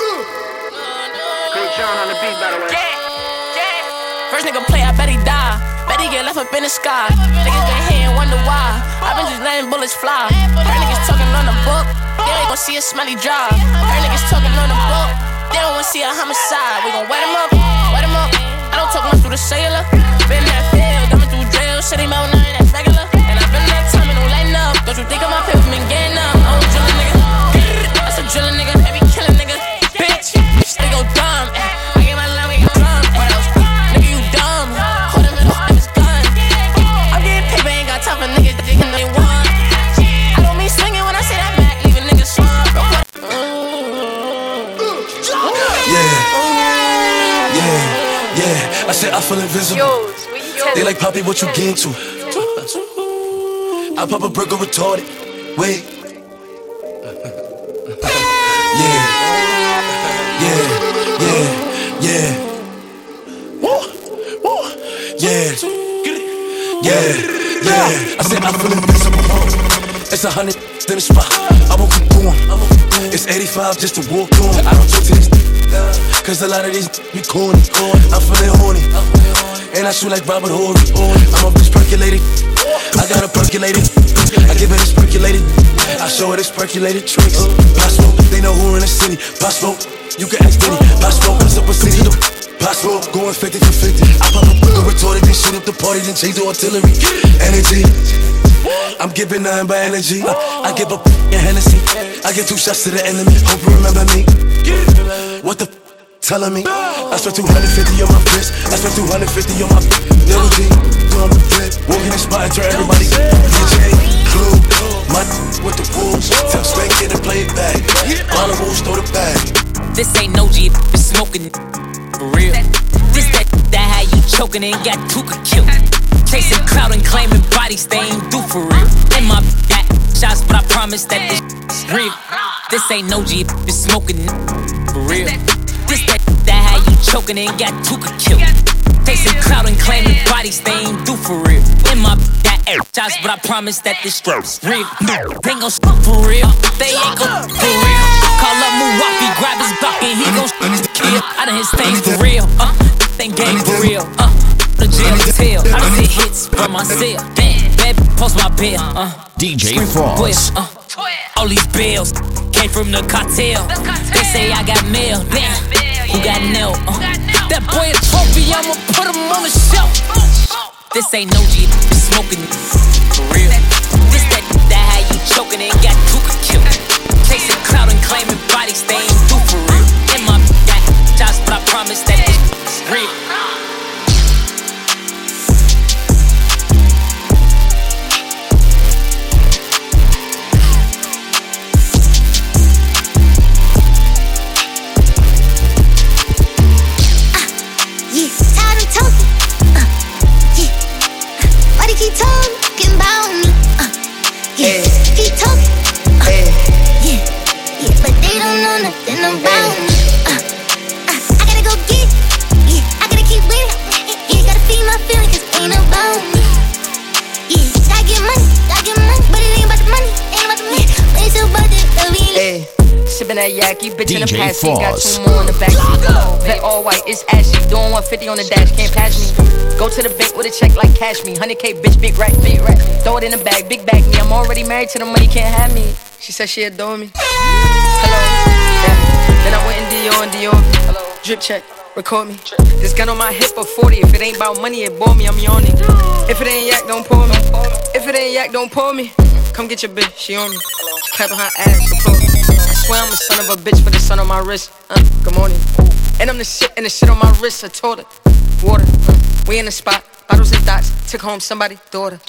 First nigga play, I bet he die. Bet he get left up in the sky. Niggas been here and wonder why. i been just letting bullets fly. Heard niggas talking on the book. They ain't gon' see a smelly drive. Heard niggas talking on the book. They don't wanna see a homicide. We gon' wet him up, wet him up. I don't talk much through the sailor. Been that field, dumbing through jail, shit ain't about nothing that's regular. And I've been that time and don't lighten up. Don't you think of my paper been getting up? Feel invisible. They like Poppy, what you get into? I pop a burger retarded. Wait. Yeah, yeah, yeah, yeah. Woo, woo, yeah, yeah, yeah. I said I feel invisible. It's a hundred in the spot. I won't keep going. It's 85 just to walk on. I don't talk to these Cause a lot of these be corny. I'm feeling horny. And I shoot like Robert Horry. I'm a bitch percolated. I got her percolated. I give it a percolated. I show her this percolated tricks. Possible, they know who in the city. Possible, you can ask Diddy. Possible, what's up with city? Possible, going 50 for 50. I pop a retarded, then shoot up the party, then change the artillery. Energy. I'm giving nothing but energy. I give a f***ing Hennessy. I give two shots to the enemy. Hope you remember me. What the f- telling me? I spent 250 on my wrist. I spent 250 on my little G. Doing the flip. Walking the spot and turn everybody. DJ, Clue. My with the wolves. Tell Spank get to play it back. On the rules, throw the bag. This ain't no G, it's smoking for real. This that that how you choking and got Tuka killed. Chasing clout and claiming bodies they ain't do for real. In my got shots, but I promise that this is real. This ain't no G, it's smoking for real. This that that how you choking and got Tuka killed. Chasing clout and claiming bodies they ain't do for real. In my got shots, but I promise that this is real. They ain't gon' for real. They ain't gon' for real. Call up Muwafi, grab his bucket, he gon' kill. I done his things for real. Uh, think game for real. Uh, the jail tell. I done hit hits from my cell. Damn, baby, post my bill. Uh, DJ scream for Fross. Will, Uh, all these bills came from the cartel. They say I got mail. Damn, who got nailed? Uh, that boy a trophy, I'ma put him on the shelf. This ain't no G, it's smoking for real. This that that how you choking and got Tuka killed. Chasing clout and claiming bodies they ain't do for real. In my got shots, but I promise that it's real. yeah. yeah. He talk, uh, yeah. yeah, but they don't know nothing about me. Uh, uh, I gotta go get, yeah, I gotta keep winning, yeah, gotta feed my feelings 'cause ain't about me. Yeah, gotta get money, gotta get money, but it ain't about the money, ain't about the money, but it's about the feeling. love yacky, bitch in the past seat, got two more in the back seat. Vet all white, it's ashy. Doing 150 on the dash, can't pass me. Go to the bank with a check like cash me. 100k, bitch, big rack, big rack. Throw it in the bag, big bag me. I'm already married to the money, can't have me. She said she adore me. Hello. Yeah. Then I went in Dior and Dior. Hello. Drip check record me. This gun on my hip of 40. If it ain't about money, it bore me, I'm yawning. If it ain't yak, don't pull me. If it ain't yak, don't pull me. Come get your bitch, she on me. Clapping her ass, applaud me. Swear I'm a son of a bitch for the sun on my wrist. Uh, good morning. And I'm the shit and the shit on my wrist, I told it. Water, uh, we in the spot. Bottles and dots, took home somebody daughter.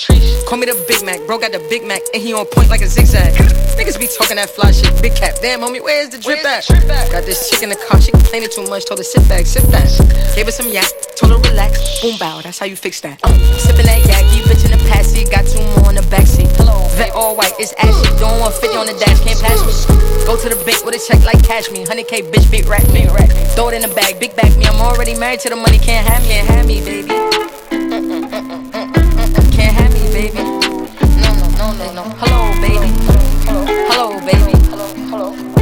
Call me the Big Mac, bro got the Big Mac, and he on point like a zigzag. Niggas be talking that fly shit, big cap. Damn, homie, where's the drip at? Got this chick in the car, she complaining too much, told her sit back, sit back. Gave her some yak, told her relax. Boom bow, that's how you fix that. Uh, sipping that yak, you bitch in the past seat, got two more in the backseat. Hello, vet all white, it's ashy, doing 150 on the dash, can't pass me. Go to the bank with a check like cash me, 100k bitch, big rack, rack. Throw it in the bag, big back me. I'm already married to the money, can't have me, can't have me, baby. No. Hello, baby. Hello, baby. Hello, hello.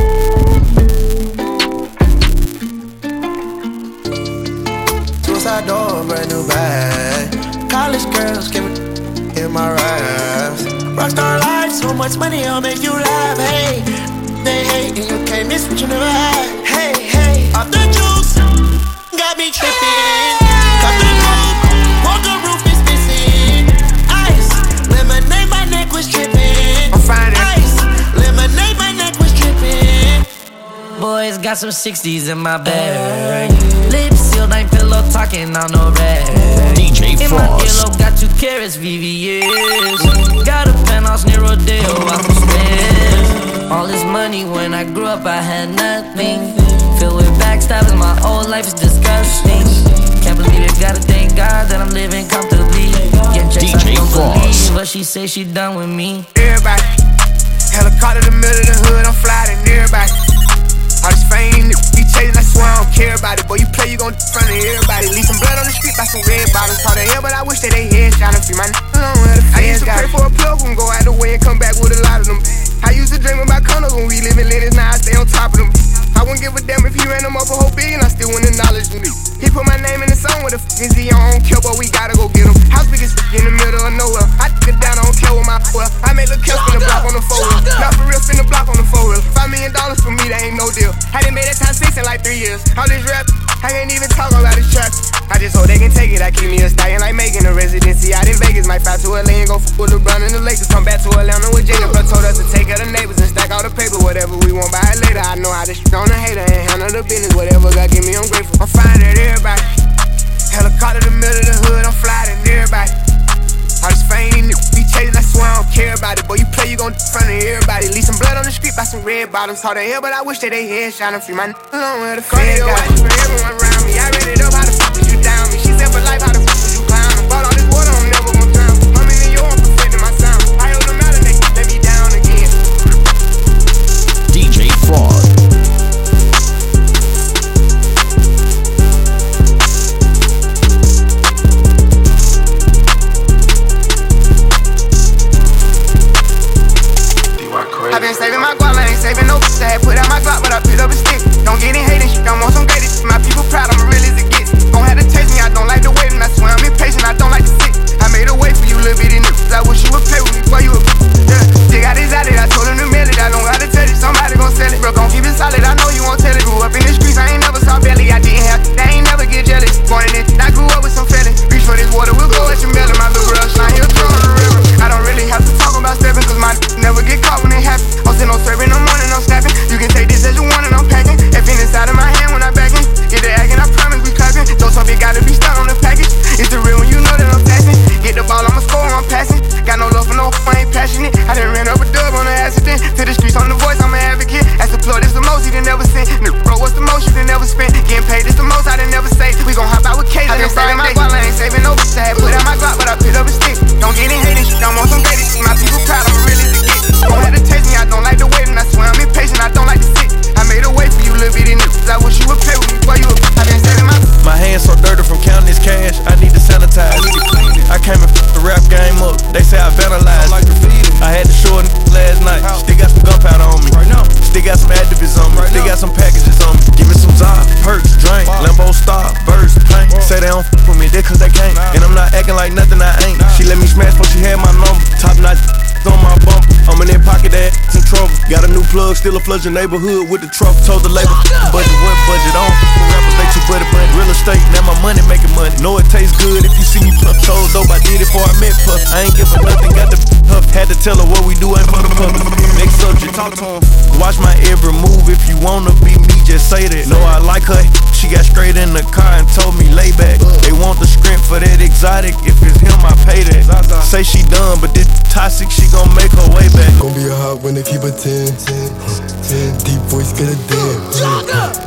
Door, brand new bag. College girls give me in my raps. Rockstar life, so much money, I'll make you laugh. Hey, they hate and you can't miss what you never had. Hey, hey, off the juice, Boys got some 60s in my bag. Lips sealed, ain't pillow talking on no rag. DJ In my Fross. earlobe, got two carats, VVS. Got a penthouse near Rodeo, out the stairs. All this money when I grew up, I had nothing. Filled with backstabbing, my whole life is disgusting. Can't believe it, gotta thank God that I'm living comfortably. Getting checks, I don't Fross. believe what she say she done with me. Everybody, helicopter in the middle of the hood, I'm flying everybody. This fame, be chasing, I swear I don't care about it. Boy, you play, you gon' front of everybody. Leave some blood on the street by some red bottoms. Call the hell, but I wish that they head shot and free my n- alone where the I used to pray for a plug and go out the way and come back with a lot of them. I used to dream about condos when we live in Lennox, now I stay on top of them. I wouldn't give a damn if he ran them up a whole billion, I still wouldn't acknowledge me. He put my name in the song with the f is he? I don't care, but we gotta go get him. House big as in the middle of nowhere. I took it down, I don't care what my well. I made a kill spin the block on the four wheel. Not for real, spin the block on the four wheel. Five million dollars for me, that ain't no deal. I didn't make that time six in like three years. All this rap, I can't even talk about this trap. I just hope they can take it. I keep me a stallion like making a residency out in Vegas. Might fly to LA and go f with LeBron and the Lakers. Come back to Atlanta with Jacob. Bro told us to take of the neighbors and stack all the paper. Whatever we want, buy it later. I know how to shit on a hater and handle the business. Whatever God give me, I'm grateful. I'm fine at everybody. Helicopter the middle of the hood, I'm flying everybody. All this fame, be chasing, I swear I don't care about it. Boy, you play, you gon' front of everybody. Leave some blood on the street by some red bottoms. Hard to hell, but I wish that they head shine and free my n- alone where the feds got it. For everyone around me, I read it up, how the fuck was you down me? She said for life, how the I had put out my Glock, but I picked up a stick. Don't get in hating shit, don't want some greatest. My people proud, I'm real as it gets. Don't have to taste me, I don't like the wait, and I swear I'm impatient, I don't like to sit. I made a way for you, little bitty niggas. I wish you would play with me before you would. Yeah, they got this out it, I told him to mail it. I don't gotta tell it, somebody gon' sell it. Bro, gon' keep it solid, I know you won't tell it. Grew up in the streets, I ain't never saw belly. I didn't have, they ain't never get jealous. Born in it, I grew up with some feelings. Reach for this water, we'll go at your melon. My little I ain't passionate. I done ran up a dub on an accident. To the streets on the voice, I'm an advocate. As the plug, this the most you done never seen. Nigga, bro, what's the most you done never spent? Getting paid, this the most I done never saved. We gon' hop out with Kate. I been saving my guap, I ain't saving no bitch. I had put out my Glock, but I picked up a stick. Don't get any hating shit, don't want some greatest shit. My people proud, I'm really as it gets. Don't have to taste me, I don't like to wait, and I swear I'm impatient, I don't like to sit. I made a way for you, little bitty niggas. I wish you would play with me before you would. I been saving my. My hands so dirty from counting this cash. I need to sanitize. I need to clean it. I came and f- the rap game up. They say I They got some activism, on me. They got some packages on me. Give me some Zod, perks, drink, Lambo star, birds, plane. Say they don't fuck with me, they cause they can't. And I'm not acting like nothing I ain't. She let me smash, but she had my number. Top notch on my bumper. I'm in that pocket that in trouble. Got a new plug, still a flood your neighborhood with the truck. Told the label, budget what budget on. Rappers, they too real estate, now my money making money. Know it tastes good if you see me puff. Told dope, I did it before I met puff. I ain't give a nothing, got the puff. Had to tell her what we do ain't for the puff. Next subject, talk to him. Watch my every move. If you wanna be me, just say that. Know I like her. She got straight in the car and told me lay back. They want the script for that exotic. If it's him, I pay that. Say she done, but this toxic, she gon' make her way back. Gon' be a hot when they keep a 10. 10. Deep voice, get a damn.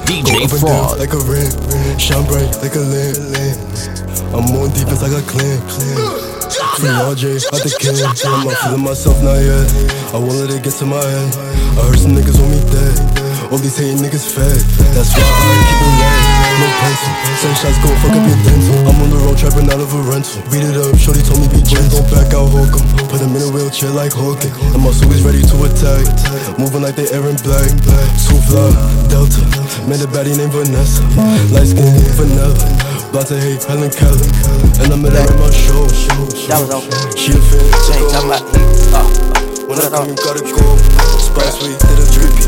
DJ Go up and Fraud. down like a ramp. Shine bright like a lamp. I'm on defense like a clan. Free RJ out the can. I'm not feeling myself not yet. I won't let it get to my head. I heard some niggas want me dead. All these hating niggas fed. That's why I keep it low. No pencil. Send shots go fuck up your dental. I'm on the road trapping out of a rental. Beat it up, shorty told me be gentle. Don't back out, hook 'em. Put him in a wheelchair like Hawking. And my suit is ready to attack. Moving like they Aaron Black. Two fly, Delta. Man, the baddie named Vanessa. Light skin, vanilla. About to hate Helen Keller. And I'm in her my show. That was on. She a fan. Ain't talking about. Uh, When I come, you gotta go. Spice sweet, did a drippy.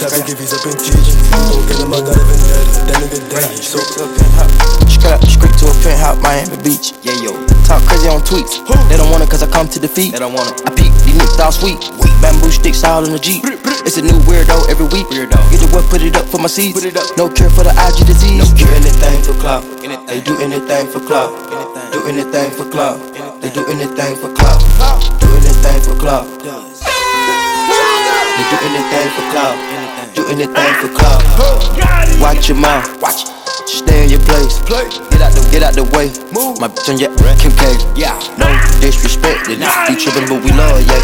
Tapping if he's up in teaching. Don't get him, I got a vendetta. That nigga daddy. So to a penthouse. Straight, straight to a penthouse, Miami Beach. Yeah, yo. Talk crazy on tweets. They don't want it cause I come to defeat. They don't want it. I peek, these niggas all sweet. Bamboo sticks all in the Jeep. It's a new weirdo every week. Weirdo. Get the what, put it up for my seeds. Put it up. No cure for the IG disease. No cure anything for clout. They do anything for clout. Do anything for clout. They do anything for clout. Do anything for clout. They do anything for clout. Do anything for clout. Watch your mouth. Watch. Stay in your place. Play. Get out the get out the way. Move. My bitch on your Kim K. Yeah. No disrespect. They be trippin', but we love yeah.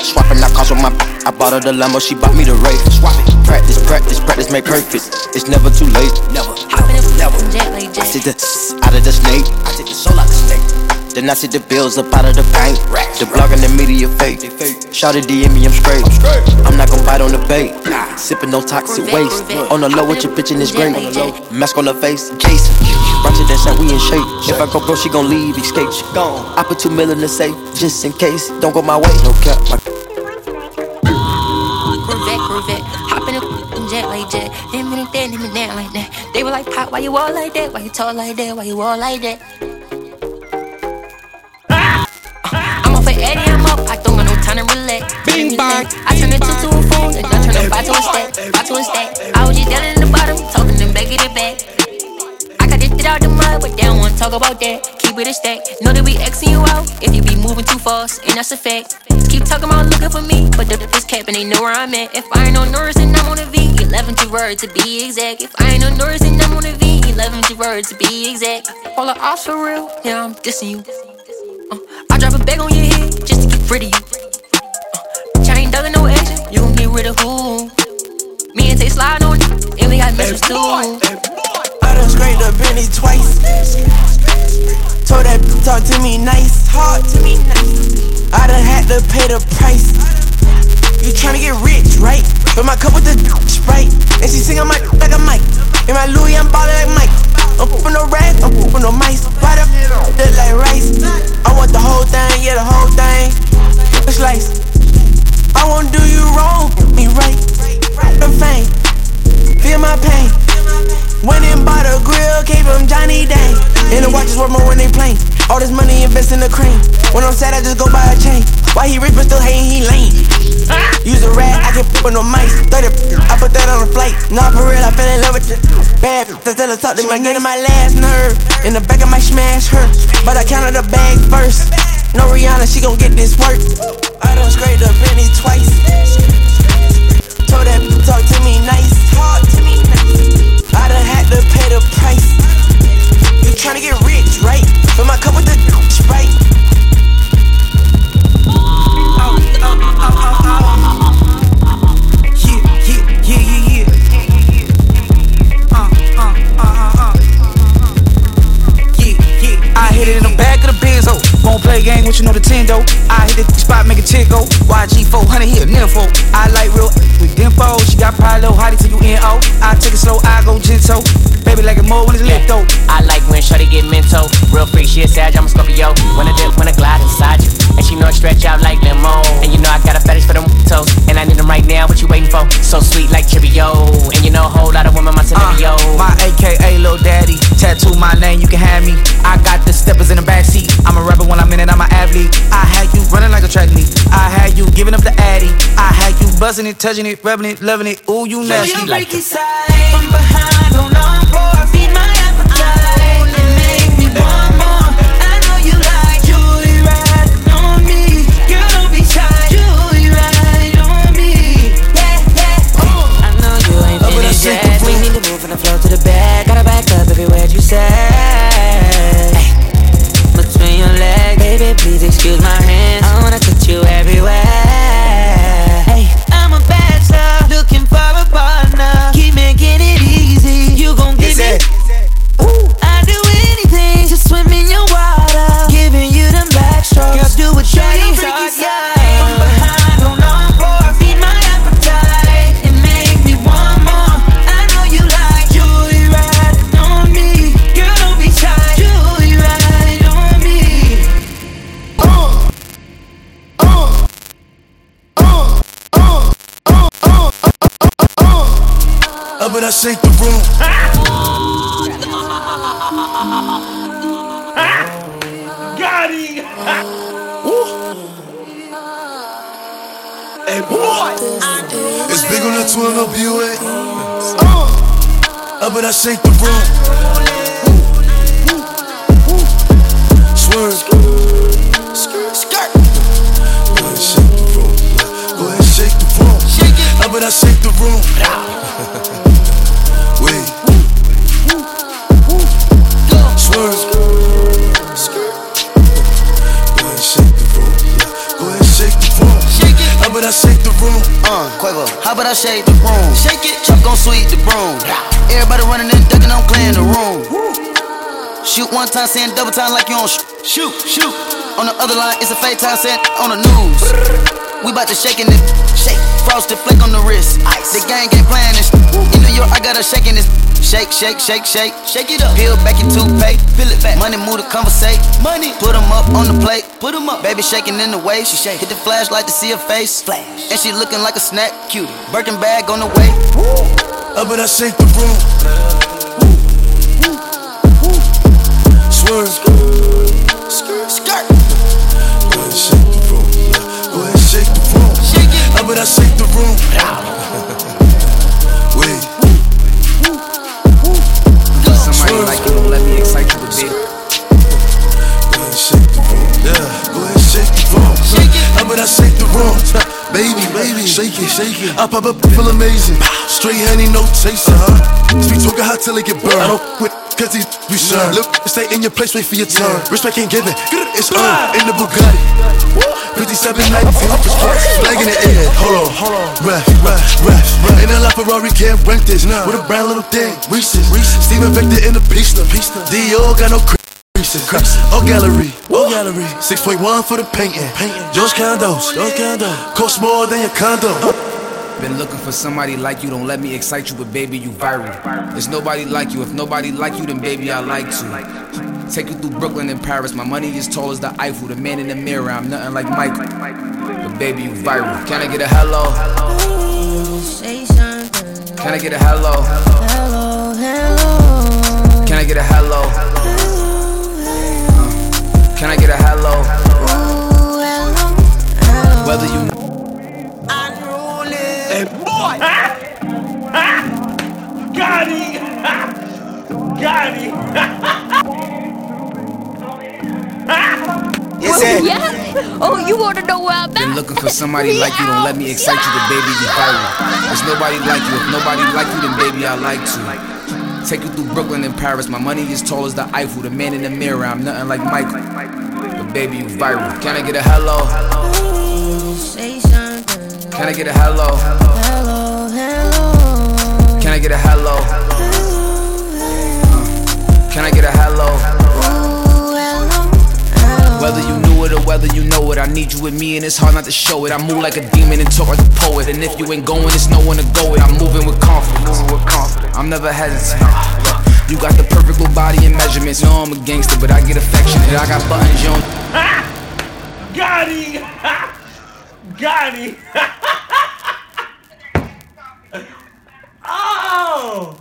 Swapping out cars with my. I bought her the Lambo, she bought me the Ray. Swap it. Practice, practice, practice, make perfect. It's never too late. Never. Never. I see the out of the snake. I take the soul out the snake. Then I see the bills up out of the bank. The blog and the media fake. Shout it DM me, I'm straight. I'm not gon' bite on the bait. Sipping no toxic waste. On the low with your bitch in this great. Mask on the face, Jason. Ratchet that sound, we in shape. If I go bro, she gon' leave, escape. She gone. I put two mil in the safe, just in case. Don't go my way, no cap. My Corvette, Corvette. Hop in a f***ing jet like jet. Him and that, him and that like that. They were like, Pop, why you all like that? Why you talk like that? Why you all like that? I don't got no time to relax. Bing bang. I turn it to to a phone, and I turn it five to a stack, five to a stack. I was just down in the bottom, talking them back, get it back. I got this shit out the mud, but they don't wanna talk about that. Keep it a stack. Know that we Xing you out if you be moving too fast, and that's a fact. Keep talking about looking for me, but the is capping, they know where I'm at. If I ain't on Norris, then I'm on a V. 11 to word to be exact. If I ain't on Norris, then I'm on a V. 11 to word to be exact. All the ops for real, yeah, I'm dissing you. Uh, I drop a bag on your head just to get rid of you. Dug no action, you gon' get rid of who? Me and Tay slide on and we got measures too. I done scraped the penny twice. Told that talk to me nice. Talk to me nice. I done had to pay the price. You tryna get rich, right? Fill my cup with the sprite. And she sing on my like a mic. In my Louis, I'm ballin' like Mike. I'm pooping no rats, I'm pooping no mice. Why the look like rice? I want the whole thing, yeah, the whole thing. Slice. I won't do you wrong, me right. The fame, feel my pain. Went and bought a grill, came from Johnny Dang. And the watches worth more when they plain. All this money invest in the cream. When I'm sad, I just go buy a chain. Why he rich but still hating, he lame. Use a rat, I can with no mice. 30, I put that on a flight. Nah, for real, I fell in love with it. Bad, to tell her talk to me, get in my last nerve. In the back, of my smash her. But I counted the bag first. No Rihanna, she gon' get this work. I done scraped the penny twice. Told that talk to me nice. Talk to me nice. I done had to pay the price. You tryna get rich, right? Fill my cup with the sprite. Yeah, yeah, yeah, yeah, yeah. Uh, uh, uh, uh, uh. I hit it in the back of the benzo. Won't play game with you know the Tendo. I hit the spot, make a chick go. YG 400 here, nympho. I like real with dimpo. She got pride, little hottie till you NO. I take it slow, I go gentle. Baby like it more when it's lit though. I like when Shorty get mental. Real free, she a Sag, I'm a Scorpio. When I dip, when I glide inside you. And she know I stretch out like limo. And you know I got a fetish for them toes. And I need them right now, what you waiting for? So sweet like Cheerio. And you know a whole lot of women, my scenario. Uh, my AKA Lil Daddy. Tattoo my name, you can have me. I got the steppers in the backseat. I'm a rapper when I'm in it, I'm an athlete. I had you running like a track meet. I had you giving up the addy. I had you buzzing it, touching it, rubbing it, loving it. Ooh, you nasty. Like from behind, on all to the bed. Big on the twin up. Uh, up and I shake the room. Swerve. Shake the room. Go ahead shake the room. Up and I shake the room. Shake the room? Shake it, Chuck gon' sweep the broom. Everybody running and ducking, I'm clearing the room. Shoot one time, saying double time like you on sh- shoot, shoot. On the other line, it's a fake time, saying on the news. We bout to shaking it, shake, frosted flake on the wrist. Ice. The gang ain't playing this. In New York, I got her shaking this. Shake, shake, shake, shake, shake it up. Peel back your toothpaste, peel it back. Money move to conversate. Money, put 'em up on the plate, put 'em up. Baby shaking in the way, she shake. Hit the flashlight to see her face, flash. And she looking like a snack, cutie. Birkin bag on the way. Up and I shake the room. Baby, baby, shake it, shake it. I pop up, feel amazing. Straight honey, no chaser, huh? Speak talking hot till it get burned. I don't quit. Cause these be sure. Look, stay in your place, wait for your turn. Respect ain't given, it's uh, earned in the Bugatti. 5719, flag in the air. Hold on, hold on. Ref, ref, ref. In a La Ferrari, can't rent this. With a brown little thing, Reese's. Steven Victor in the pista. Dior got no. Oh, gallery, oh, gallery. 6.1 for the painting. Painting. George Condos, George Condo. Cost more than your condo. Been looking for somebody like you, don't let me excite you, but baby, you viral. There's nobody like you, if nobody like you, then baby, I like to. Take you through Brooklyn and Paris, my money is tall as the Eiffel, the man in the mirror, I'm nothing like Michael. But baby, you viral. Can I get a hello? Can I get a hello? Hello, hello. Can I get a hello? Can I get a hello? Hello. Whether you Hey, boy! Ah! Ah! Got him! Got him! oh, yeah? Oh, you wanna know where I'm at? Been looking for somebody like you, don't let me excite you, but baby, you viral. There's nobody like you, if nobody like you, then baby, I like to. Take you through Brooklyn and Paris, my money is tall as the Eiffel, the man in the mirror, I'm nothing like Michael. But baby, you viral. Can I get a hello? Can I get a hello? Hello, hello. Can I get a hello? Can I get a hello? Whether you you know it. I need you with me, and it's hard not to show it. I move like a demon and talk like a poet. And if you ain't going, it's no one to go with. I'm moving with confidence. I'm never hesitant. You got the perfect little body and measurements. No, I'm a gangster, but I get affectionate. I got buttons, you don't. Ha! Got him! got him! oh!